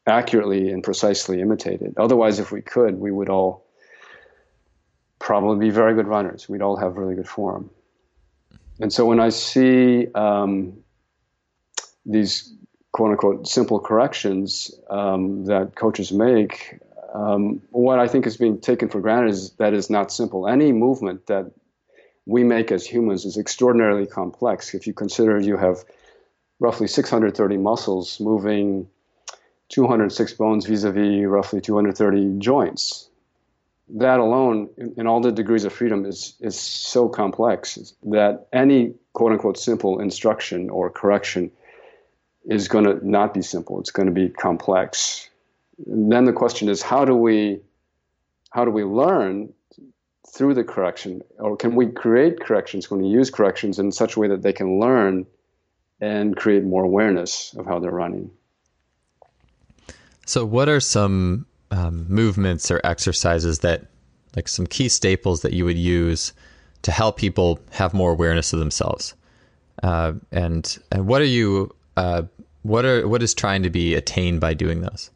accurately and precisely imitate it. Otherwise, if we could, we would all probably be very good runners. We'd all have really good form. And so when I see um, these quote unquote simple corrections um, that coaches make, um, what I think is being taken for granted is that is not simple. Any movement that we make as humans is extraordinarily complex. If you consider you have roughly 630 muscles moving 206 bones vis-a-vis roughly 230 joints. That alone, in, all the degrees of freedom, is is so complex that any quote unquote simple instruction or correction is going to not be simple. It's going to be complex. And then the question is, how do we how do we learn through the correction, or can we create corrections? Can we use corrections in such a way that they can learn and create more awareness of how they're running? So, what are some um, movements or exercises that, like some key staples that you would use to help people have more awareness of themselves? Uh, and and what are you uh, what are what is trying to be attained by doing those?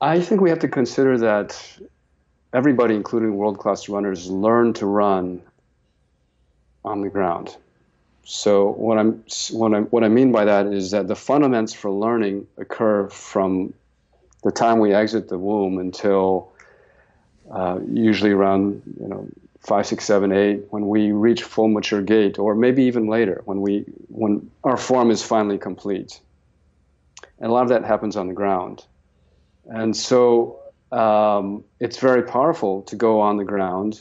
I think we have to consider that everybody, including world class runners, learn to run on the ground. So what I'm what I what I mean by that is that the fundamentals for learning occur from the time we exit the womb until uh, usually around you know five, six, seven, eight when we reach full mature gait, or maybe even later when we when our form is finally complete. And a lot of that happens on the ground, and so um, it's very powerful to go on the ground.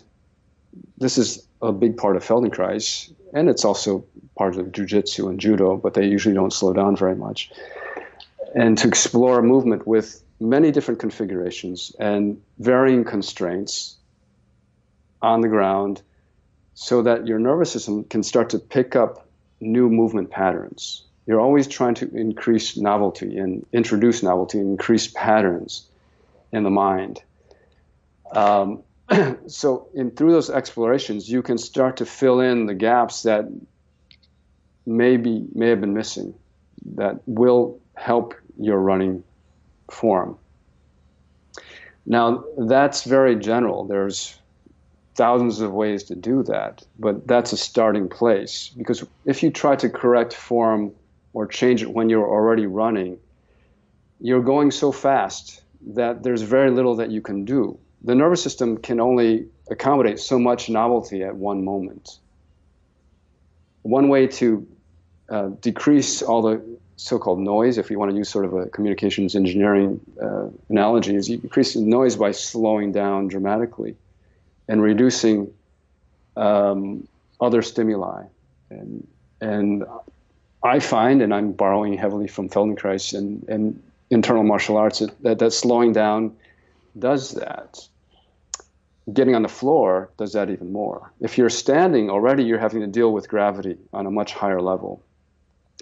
This is a big part of Feldenkrais, and it's also part of jujitsu and judo, but they usually don't slow down very much. And to explore a movement with many different configurations and varying constraints on the ground so that your nervous system can start to pick up new movement patterns. You're always trying to increase novelty and introduce novelty and increase patterns in the mind. Um, so, in through those explorations, you can start to fill in the gaps that maybe may have been missing that will help your running form. Now, that's very general. There's thousands of ways to do that, but that's a starting place because if you try to correct form or change it when you're already running, you're going so fast that there's very little that you can do. The nervous system can only accommodate so much novelty at one moment. One way to uh, decrease all the so-called noise, if you want to use sort of a communications engineering uh, analogy, is you decrease the noise by slowing down dramatically and reducing um, other stimuli. And, and I find, and I'm borrowing heavily from Feldenkrais and, and internal martial arts, that, that slowing down does that. Getting on the floor does that even more. If you're standing, already you're having to deal with gravity on a much higher level.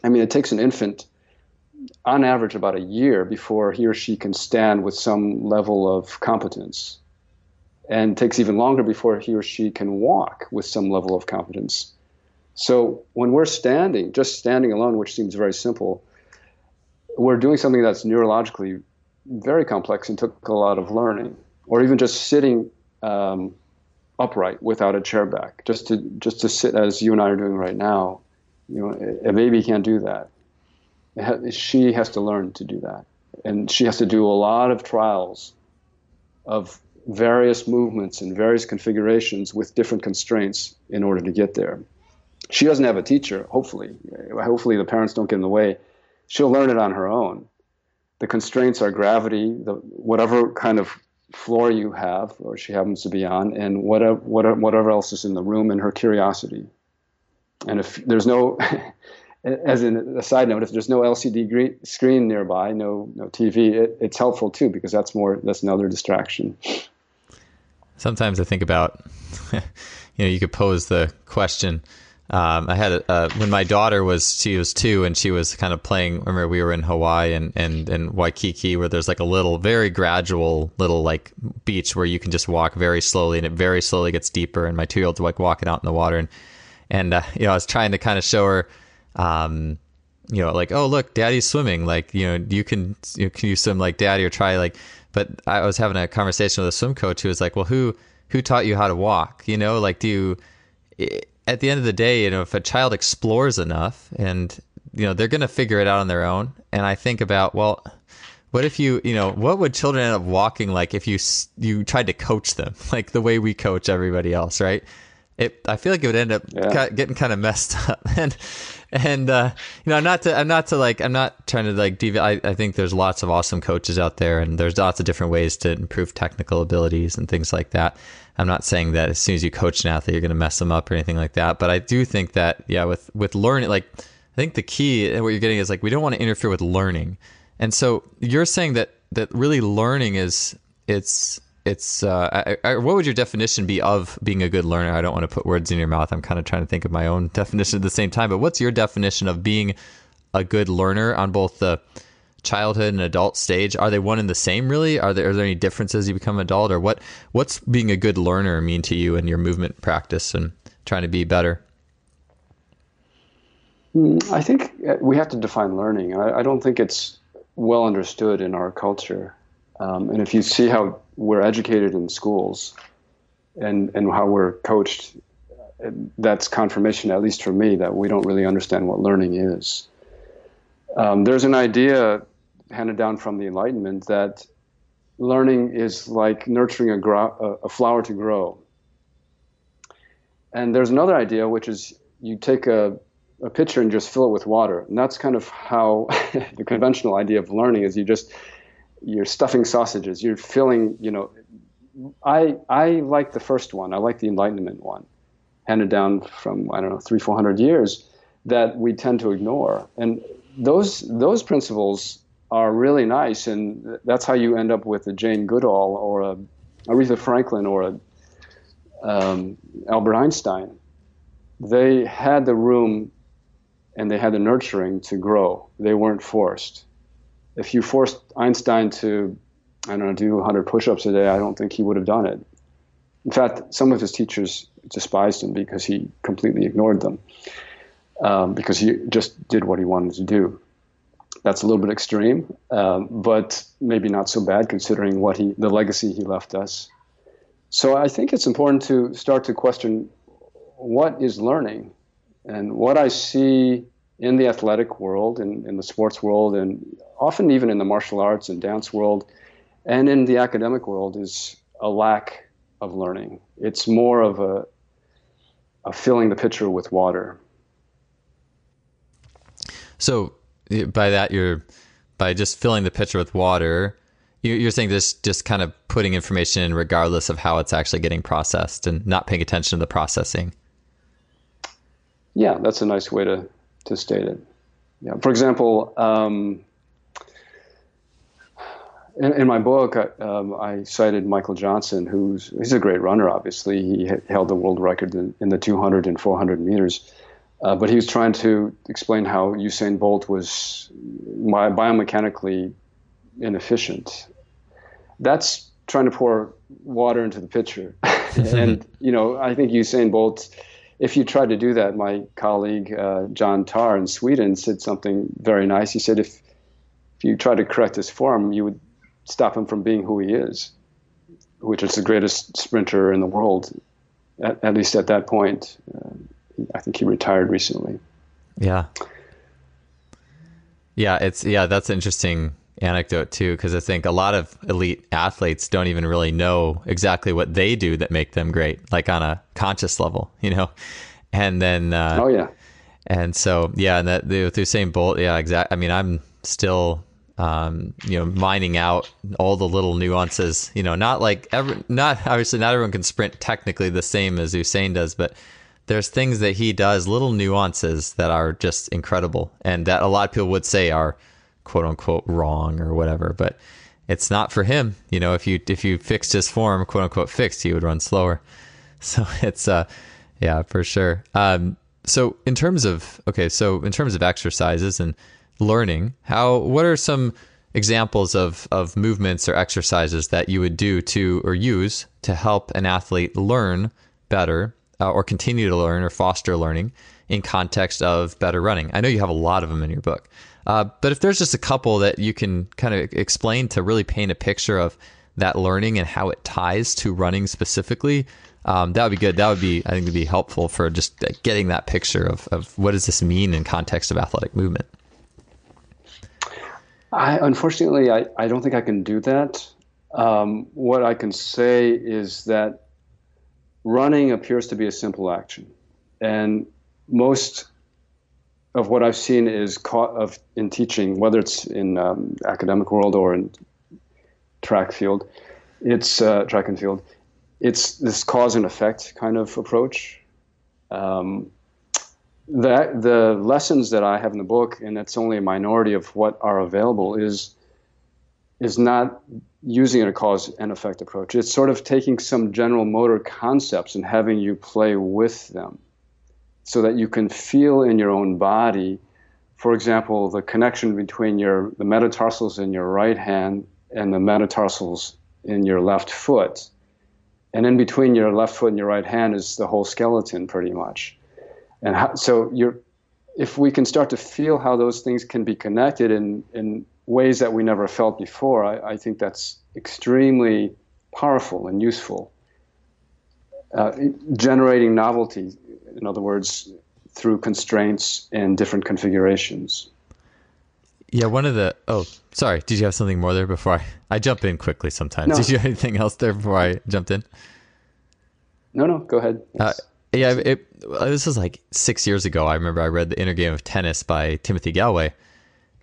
I mean, it takes an infant, on average, about a year before he or she can stand with some level of competence and takes even longer before he or she can walk with some level of competence. So when we're standing, just standing alone, which seems very simple, we're doing something that's neurologically very complex and took a lot of learning, or even just sitting um, upright without a chair back, just to just to sit as you and I are doing right now. You know, a baby can't do that. She has to learn to do that, and she has to do a lot of trials of various movements and various configurations with different constraints in order to get there. She doesn't have a teacher, hopefully. Hopefully, the parents don't get in the way. She'll learn it on her own. The constraints are gravity, the, whatever kind of floor you have, or she happens to be on, and whatever, whatever, else is in the room, and her curiosity. And if there's no, as in a side note, if there's no LCD screen nearby, no no TV, it, it's helpful too because that's more that's another distraction sometimes I think about, you know, you could pose the question. Um, I had a, uh, when my daughter was she was two and she was kind of playing. Remember, we were in Hawaii and and and Waikiki, where there's like a little, very gradual little like beach where you can just walk very slowly, and it very slowly gets deeper. And my two year old's like walking out in the water, and and uh, you know, I was trying to kind of show her. Um, you know, like, oh look, daddy's swimming. Like, you know, you can you know, can you swim like daddy or try like but I was having a conversation with a swim coach who was like, "Well, who who taught you how to walk? You know, like do you?" At the end of the day, you know, if a child explores enough, and you know, they're going to figure it out on their own. And I think about, well, what if you, you know, what would children end up walking like if you you tried to coach them like the way we coach everybody else, right? It, I feel like it would end up yeah. getting kind of messed up, and and uh, you know, I'm not to, I'm not to like, I'm not trying to like deviate. I, I think there's lots of awesome coaches out there, and there's lots of different ways to improve technical abilities and things like that. I'm not saying that as soon as you coach an athlete, you're going to mess them up or anything like that. But I do think that, yeah, with with learning, like I think the key and what you're getting is like we don't want to interfere with learning, and so you're saying that that really learning is it's it's uh, I, I, what would your definition be of being a good learner? I don't want to put words in your mouth. I'm kind of trying to think of my own definition at the same time. But what's your definition of being a good learner on both the childhood and adult stage? Are they one and the same? Really? Are there are there any differences you become adult, or what? What's being a good learner mean to you in your movement practice and trying to be better? Mm, I think uh, we have to define learning. I, I don't think it's well understood in our culture. Um, and if you see how we're educated in schools and, and how we're coached, that's confirmation, at least for me, that we don't really understand what learning is. Um, there's an idea handed down from the Enlightenment that learning is like nurturing a, gro- a flower to grow. And there's another idea, which is you take a, a pitcher and just fill it with water. And that's kind of how the conventional idea of learning is you just you're stuffing sausages. You're filling, you know. I I like the first one. I like the Enlightenment one, handed down from I don't know three four hundred years that we tend to ignore. And those those principles are really nice, and that's how you end up with a Jane Goodall or a Aretha Franklin or a um, Albert Einstein. They had the room and they had the nurturing to grow. They weren't forced if you forced Einstein to, I don't know, do 100 push-ups a day, I don't think he would have done it. In fact, some of his teachers despised him because he completely ignored them, um, because he just did what he wanted to do. That's a little bit extreme, um, but maybe not so bad considering what he, the legacy he left us. So I think it's important to start to question what is learning, and what I see in the athletic world, in, in the sports world, and often even in the martial arts and dance world and in the academic world is a lack of learning. It's more of a, a filling the pitcher with water. So by that you're by just filling the pitcher with water, You're saying this just kind of putting information in regardless of how it's actually getting processed and not paying attention to the processing. Yeah, that's a nice way to, to state it. Yeah. For example, um, in, in, my book, I, um, I, cited Michael Johnson, who's he's a great runner. Obviously, he held the world record in, in the 200 and 400 meters. Uh, but he was trying to explain how Usain Bolt was biomechanically inefficient. That's trying to pour water into the pitcher. and, you know, I think Usain Bolt, if you try to do that, my colleague uh, John Tarr in Sweden said something very nice. He said, if, if you try to correct his form, you would stop him from being who he is, which is the greatest sprinter in the world, at, at least at that point. Uh, I think he retired recently. Yeah. Yeah, it's yeah, that's an interesting anecdote too because I think a lot of elite athletes don't even really know exactly what they do that make them great, like on a conscious level, you know. And then uh, oh yeah, and so yeah, and that the, with Usain Bolt, yeah, exactly. I mean, I'm still um, you know mining out all the little nuances. You know, not like every, not obviously not everyone can sprint technically the same as Usain does, but there's things that he does, little nuances that are just incredible, and that a lot of people would say are quote unquote wrong or whatever. But it's not for him. You know, if you if you fixed his form, quote unquote fixed, he would run slower. So it's uh, yeah, for sure. Um, so in terms of okay, so in terms of exercises and learning, how what are some examples of of movements or exercises that you would do to or use to help an athlete learn better uh, or continue to learn or foster learning in context of better running? I know you have a lot of them in your book, uh, but if there's just a couple that you can kind of explain to really paint a picture of that learning and how it ties to running specifically, um, that would be good. That would be, I think, would be helpful for just getting that picture of, of what does this mean in context of athletic movement. I, unfortunately, I, I don't think I can do that. Um, what I can say is that running appears to be a simple action. And most of what I've seen is caught of in teaching, whether it's in um, academic world or in track field, it's uh, track and field. It's this cause and effect kind of approach. Um, that the lessons that I have in the book, and it's only a minority of what are available, is is not using a cause and effect approach. It's sort of taking some general motor concepts and having you play with them so that you can feel in your own body, for example, the connection between your the metatarsals in your right hand and the metatarsals in your left foot. And in between your left foot and your right hand is the whole skeleton pretty much. And how, so you're if we can start to feel how those things can be connected and, in ways that we never felt before, I, I think that's extremely powerful and useful. Uh, generating novelty, in other words, through constraints and different configurations. Yeah, one of the oh, sorry, did you have something more there before I I jump in quickly sometimes? No. Did you have anything else there before I jumped in? No, no, go ahead. Uh, yeah, it, this was like six years ago. I remember I read the Inner Game of Tennis by Timothy Gallwey,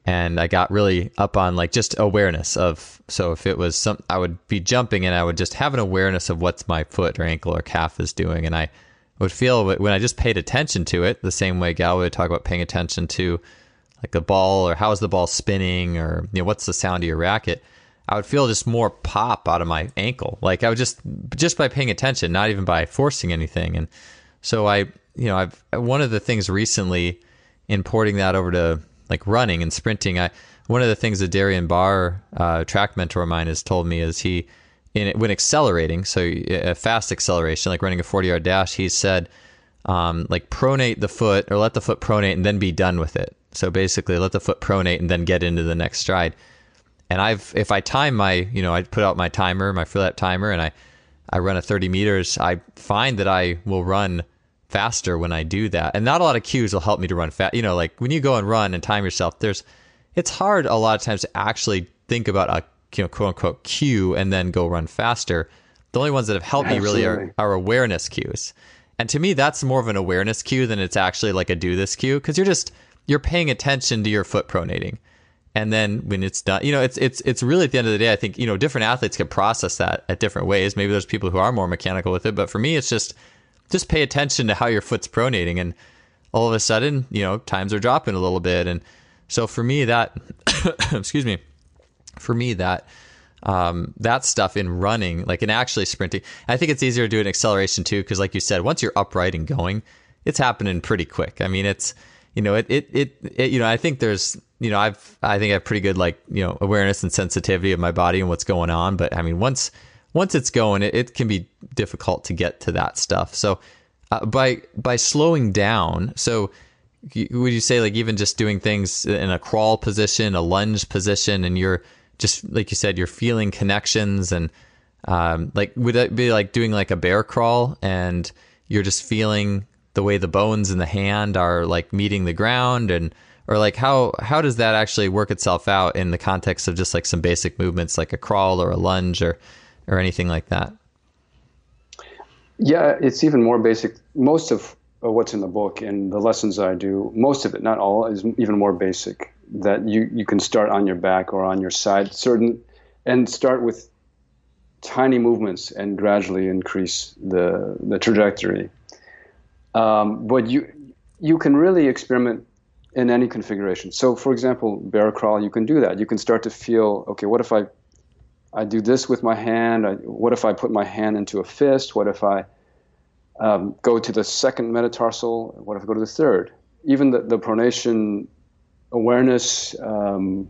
and I got really up on like just awareness of so if it was some I would be jumping and I would just have an awareness of what's my foot or ankle or calf is doing. And I would feel when I just paid attention to it the same way Gal would talk about paying attention to like the ball or how is the ball spinning or you know what's the sound of your racket I would feel just more pop out of my ankle. Like I would just just by paying attention not even by forcing anything. And so I you know I've one of the things recently importing that over to like running and sprinting. I one of the things that Darian Barr, uh, track mentor of mine, has told me is he, in when accelerating, so a fast acceleration, like running a forty yard dash, he said, um, like pronate the foot or let the foot pronate and then be done with it. So basically, let the foot pronate and then get into the next stride. And I've if I time my, you know, I put out my timer, my freelap timer, and I I run a 30 meters, I find that I will run faster when I do that. And not a lot of cues will help me to run fast. You know, like when you go and run and time yourself, there's it's hard a lot of times to actually think about a you know quote unquote cue and then go run faster. The only ones that have helped Absolutely. me really are, are awareness cues. And to me, that's more of an awareness cue than it's actually like a do this cue because you're just you're paying attention to your foot pronating. and then when it's done, you know, it's it's it's really at the end of the day, I think you know different athletes can process that at different ways. Maybe there's people who are more mechanical with it, but for me, it's just just pay attention to how your foot's pronating, and all of a sudden, you know, times are dropping a little bit, and so for me, that excuse me, for me that um, that stuff in running, like in actually sprinting, I think it's easier to do an acceleration too, because like you said, once you're upright and going, it's happening pretty quick. I mean, it's you know, it, it, it, it, you know, I think there's, you know, I've, I think I have pretty good, like, you know, awareness and sensitivity of my body and what's going on. But I mean, once, once it's going, it, it can be difficult to get to that stuff. So, uh, by, by slowing down, so would you say like even just doing things in a crawl position, a lunge position, and you're just, like you said, you're feeling connections and, um, like, would that be like doing like a bear crawl and you're just feeling the way the bones in the hand are like meeting the ground and or like how how does that actually work itself out in the context of just like some basic movements like a crawl or a lunge or or anything like that yeah it's even more basic most of what's in the book and the lessons i do most of it not all is even more basic that you you can start on your back or on your side certain and start with tiny movements and gradually increase the the trajectory um, but you you can really experiment in any configuration. So, for example, bear crawl, you can do that. You can start to feel, okay, what if I I do this with my hand? I, what if I put my hand into a fist? What if I um, go to the second metatarsal? What if I go to the third? Even the, the pronation awareness um,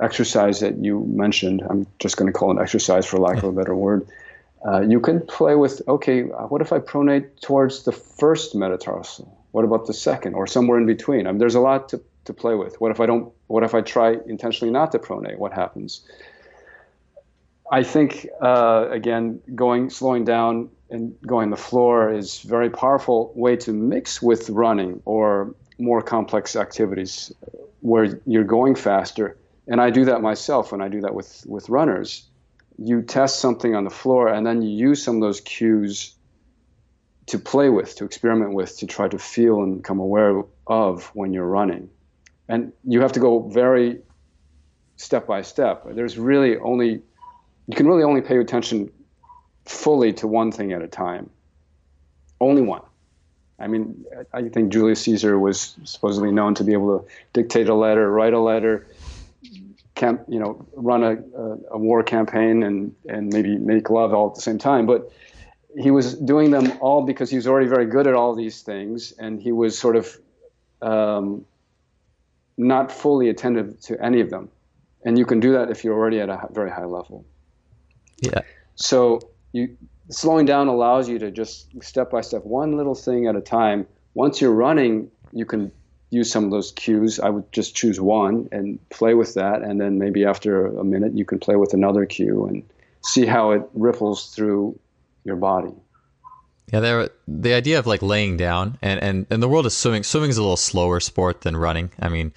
exercise that you mentioned, I'm just going to call it an exercise for lack of a better word. Uh, you can play with okay, uh, what if I pronate towards the first metatarsal? What about the second or somewhere in between? I mean, there's a lot to, to play with. What if I don't? What if I try intentionally not to pronate? What happens? I think uh, again, going slowing down and going the floor is very powerful way to mix with running or more complex activities where you're going faster. And I do that myself when I do that with with runners you test something on the floor and then you use some of those cues to play with, to experiment with, to try to feel and become aware of when you're running. And you have to go very step by step. There's really only, you can really only pay attention fully to one thing at a time. Only one. I mean, I think Julius Caesar was supposedly known to be able to dictate a letter, write a letter, camp, you know, run a, a, a, war campaign and, and maybe make love all at the same time. But he was doing them all because he was already very good at all these things, and he was sort of um, not fully attentive to any of them. And you can do that if you're already at a very high level. Yeah. So you slowing down allows you to just step by step, one little thing at a time. Once you're running, you can use some of those cues. I would just choose one and play with that, and then maybe after a minute you can play with another cue and see how it ripples through your body. Yeah, there. The idea of like laying down, and and and the world of swimming. Swimming is a little slower sport than running. I mean,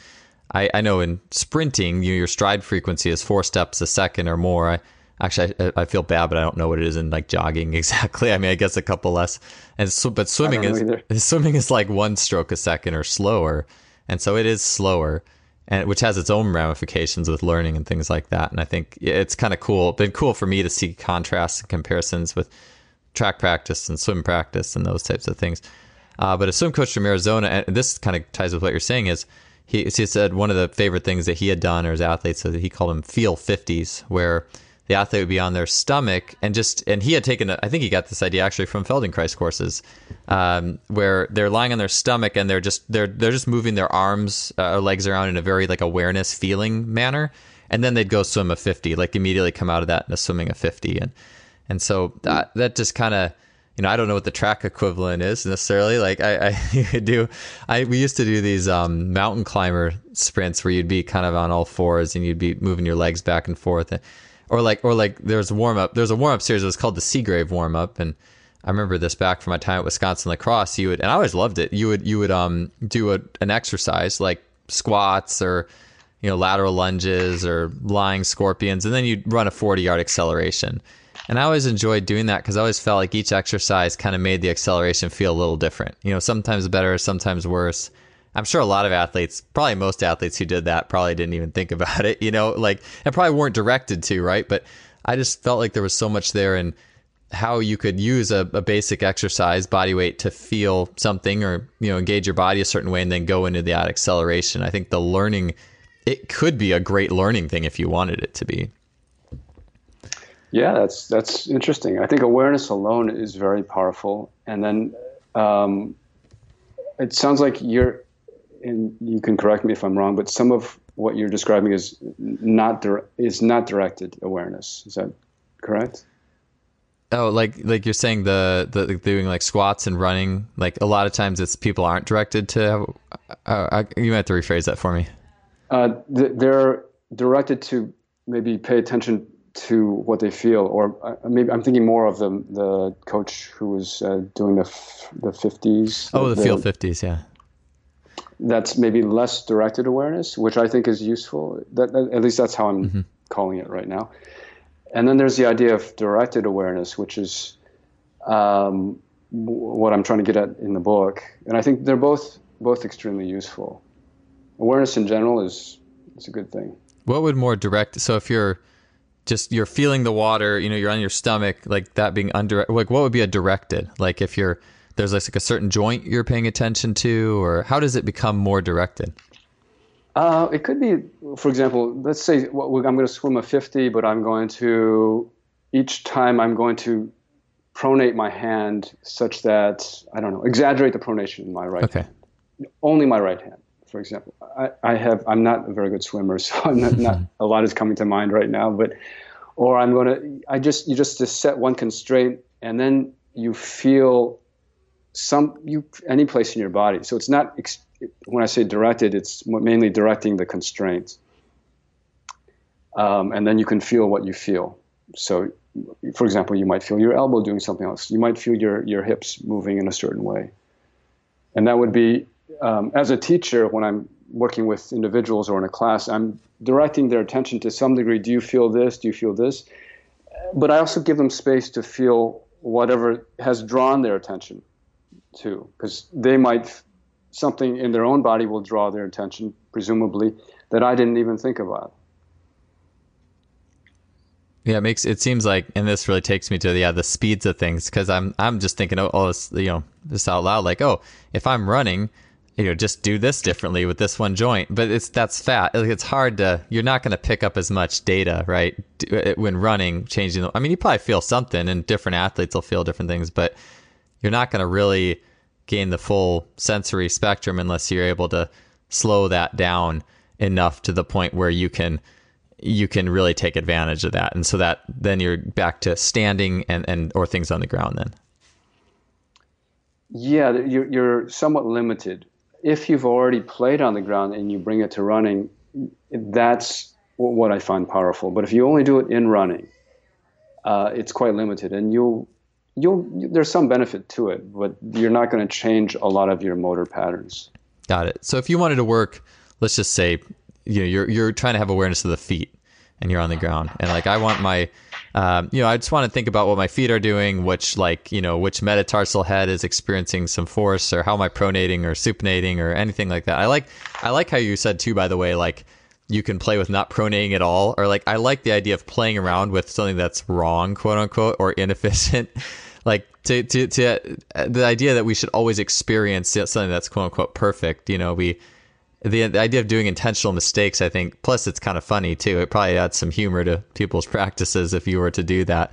I I know in sprinting, you, your stride frequency is four steps a second or more. I, Actually, I, I, feel bad, but I don't know what it is in like jogging exactly. I mean, I guess a couple less. And so, but swimming is either. swimming is like one stroke a second or slower, and so it is slower, and which has its own ramifications with learning and things like that. And I think it's kind of cool. Been cool for me to see contrasts and comparisons with track practice and swim practice and those types of things. Uh, but a swim coach from Arizona, and this kind of ties with what you're saying, is he, he said one of the favorite things that he had done or his athletes, so he called them feel 50s, where the athlete would be on their stomach and just and he had taken a, I think he got this idea actually from Feldenkrais courses um, where they're lying on their stomach and they're just they're they're just moving their arms uh, or legs around in a very like awareness feeling manner and then they'd go swim a 50 like immediately come out of that and a swimming a 50 and and so that that just kind of you know, I don't know what the track equivalent is necessarily. Like I, I do, I we used to do these um, mountain climber sprints where you'd be kind of on all fours and you'd be moving your legs back and forth. And or like or like there's a warm up. There's a warm up series. It was called the Seagrave warm up, and I remember this back from my time at Wisconsin lacrosse. You would and I always loved it. You would you would um do a, an exercise like squats or you know lateral lunges or lying scorpions, and then you'd run a 40 yard acceleration. And I always enjoyed doing that because I always felt like each exercise kind of made the acceleration feel a little different. You know, sometimes better, sometimes worse. I'm sure a lot of athletes, probably most athletes who did that, probably didn't even think about it, you know, like, and probably weren't directed to, right? But I just felt like there was so much there in how you could use a, a basic exercise, body weight, to feel something or, you know, engage your body a certain way and then go into that acceleration. I think the learning, it could be a great learning thing if you wanted it to be. Yeah, that's that's interesting. I think awareness alone is very powerful, and then um, it sounds like you're, and you can correct me if I'm wrong, but some of what you're describing is not is not directed awareness. Is that correct? Oh, like like you're saying the the doing like squats and running. Like a lot of times, it's people aren't directed to. Uh, I, you have to rephrase that for me. Uh, they're directed to maybe pay attention to what they feel, or uh, maybe I'm thinking more of the the coach who was uh, doing the f- the 50s. Oh, the, the feel 50s, yeah. That's maybe less directed awareness, which I think is useful. That, at least that's how I'm mm-hmm. calling it right now. And then there's the idea of directed awareness, which is um, what I'm trying to get at in the book. And I think they're both both extremely useful. Awareness in general is is a good thing. What would more direct? So if you're just you're feeling the water, you know, you're on your stomach, like that being under like what would be a directed? Like if you're there's like a certain joint you're paying attention to, or how does it become more directed? Uh, it could be, for example, let's say I'm going to swim a 50, but I'm going to each time I'm going to pronate my hand such that I don't know, exaggerate the pronation in my right okay. hand. Only my right hand, for example. I, I have I'm not a very good swimmer, so I'm not, not a lot is coming to mind right now. But or I'm going to I just you just to set one constraint and then you feel some you any place in your body. So it's not when I say directed, it's mainly directing the constraint, um, and then you can feel what you feel. So, for example, you might feel your elbow doing something else. You might feel your your hips moving in a certain way, and that would be um, as a teacher when I'm working with individuals or in a class, I'm directing their attention to some degree. Do you feel this? Do you feel this? But I also give them space to feel whatever has drawn their attention to, because they might something in their own body will draw their attention, presumably, that I didn't even think about. Yeah, it makes it seems like, and this really takes me to yeah the speeds of things because I'm I'm just thinking oh, oh you know just out loud like oh if I'm running you know just do this differently with this one joint but it's that's fat like it's hard to you're not going to pick up as much data right when running changing the, I mean you probably feel something and different athletes will feel different things but you're not going to really gain the full sensory spectrum unless you're able to slow that down enough to the point where you can you can really take advantage of that. And so that then you're back to standing and, and or things on the ground then. Yeah you're, you're somewhat limited. If you've already played on the ground and you bring it to running that's what i find powerful. But if you only do it in running uh, it's quite limited. And you'll you'll there's some benefit to it, but you're not going to change a lot of your motor patterns. Got it. So if you wanted to work, let's just say, you know, you're you're trying to have awareness of the feet, and you're on the ground, and like I want my, um, you know, I just want to think about what my feet are doing, which like you know, which metatarsal head is experiencing some force, or how am I pronating or supinating or anything like that. I like I like how you said too, by the way, like you can play with not pronating at all or like i like the idea of playing around with something that's wrong quote unquote or inefficient. Like to, to, to uh, the idea that we should always experience something that's quote unquote perfect you know we the, the idea of doing intentional mistakes i think plus it's kind of funny too. It probably adds some humor to people's practices if you were to do that.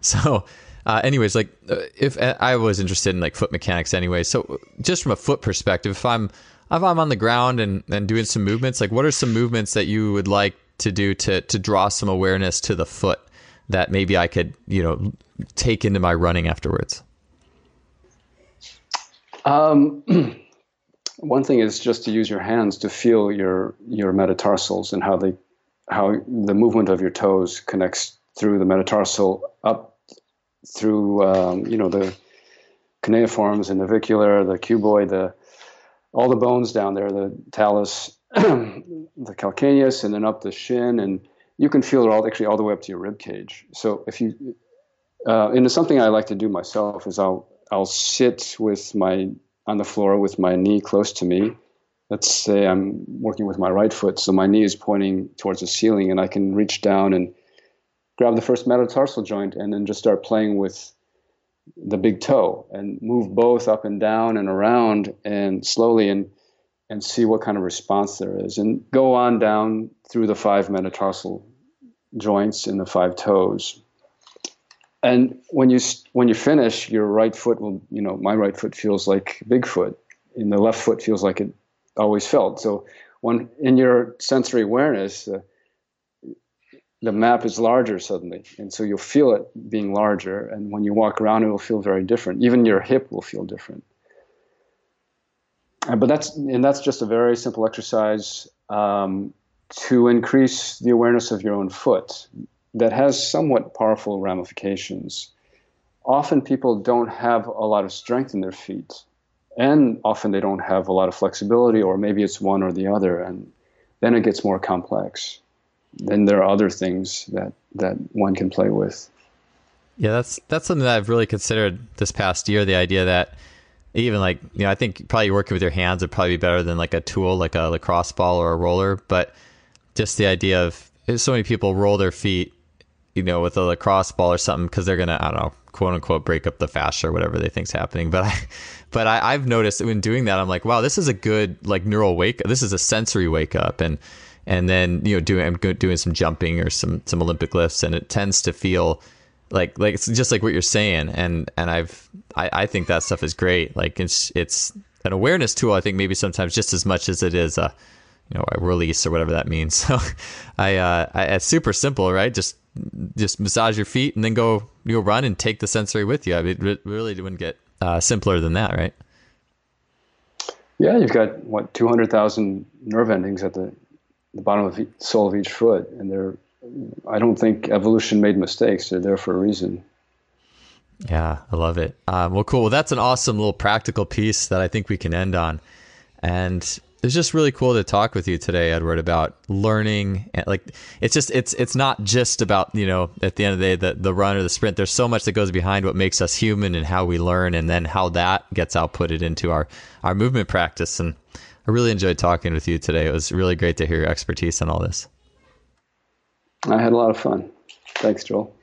So uh, anyways like uh, if uh, i was interested in like foot mechanics anyway. So just from a foot perspective if i'm if i'm on the ground and, and doing some movements like what are some movements that you would like to do to to draw some awareness to the foot that maybe I could, you know, take into my running afterwards? Um, one thing is just to use your hands to feel your your metatarsals and how they how the movement of your toes connects through the metatarsal up through um, you know the cuneiforms and navicular, the cuboid, the all the bones down there, the talus, the calcaneus, and then up the shin and you can feel it all actually all the way up to your rib cage. So if you uh, and it's something I like to do myself is I'll I'll sit with my on the floor with my knee close to me, let's say I'm working with my right foot, so my knee is pointing towards the ceiling, and I can reach down and grab the first metatarsal joint and then just start playing with the big toe and move both up and down and around and slowly and and see what kind of response there is and go on down through the five metatarsal joints in the five toes. And when you when you finish your right foot will you know my right foot feels like bigfoot and the left foot feels like it always felt. So when in your sensory awareness uh, the map is larger suddenly and so you'll feel it being larger and when you walk around it will feel very different. Even your hip will feel different. Uh, but that's and that's just a very simple exercise um, to increase the awareness of your own foot that has somewhat powerful ramifications. Often people don't have a lot of strength in their feet and often they don't have a lot of flexibility or maybe it's one or the other and then it gets more complex then there are other things that that one can play with. Yeah, that's that's something that I've really considered this past year. The idea that even like you know, I think probably working with your hands would probably be better than like a tool like a lacrosse ball or a roller. But just the idea of so many people roll their feet, you know, with a lacrosse ball or something because they're gonna I don't know quote unquote break up the fascia or whatever they think's happening. But I but I, I've noticed when doing that, I'm like, wow, this is a good like neural wake. This is a sensory wake up and and then you know doing I'm doing some jumping or some some Olympic lifts, and it tends to feel like like it's just like what you're saying, and and I've I, I think that stuff is great. Like it's it's an awareness tool. I think maybe sometimes just as much as it is a you know a release or whatever that means. So I, uh, I it's super simple, right? Just just massage your feet and then go go run and take the sensory with you. I mean, it really wouldn't get uh, simpler than that, right? Yeah, you've got what two hundred thousand nerve endings at the the bottom of the sole of each foot, and they're. I don't think evolution made mistakes. They're there for a reason. Yeah, I love it. Um, well, cool. Well, that's an awesome little practical piece that I think we can end on. And it's just really cool to talk with you today, Edward, about learning. Like, it's just it's it's not just about you know at the end of the day the the run or the sprint. There's so much that goes behind what makes us human and how we learn, and then how that gets outputted into our our movement practice. And I really enjoyed talking with you today. It was really great to hear your expertise on all this. I had a lot of fun. Thanks, Joel.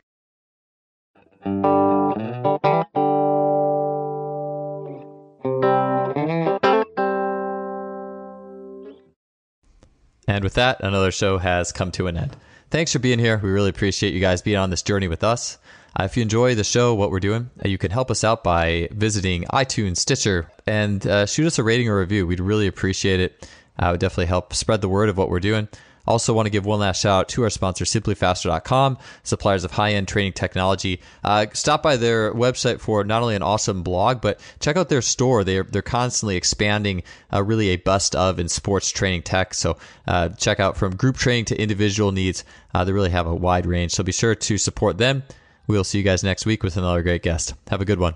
And with that, another show has come to an end. Thanks for being here. We really appreciate you guys being on this journey with us. Uh, if you enjoy the show, what we're doing, uh, you can help us out by visiting iTunes, Stitcher, and uh, shoot us a rating or review. We'd really appreciate it. Uh, it would definitely help spread the word of what we're doing. Also, want to give one last shout out to our sponsor, SimplyFaster.com, suppliers of high end training technology. Uh, stop by their website for not only an awesome blog, but check out their store. They're, they're constantly expanding uh, really a bust of in sports training tech. So, uh, check out from group training to individual needs. Uh, they really have a wide range. So, be sure to support them. We'll see you guys next week with another great guest. Have a good one.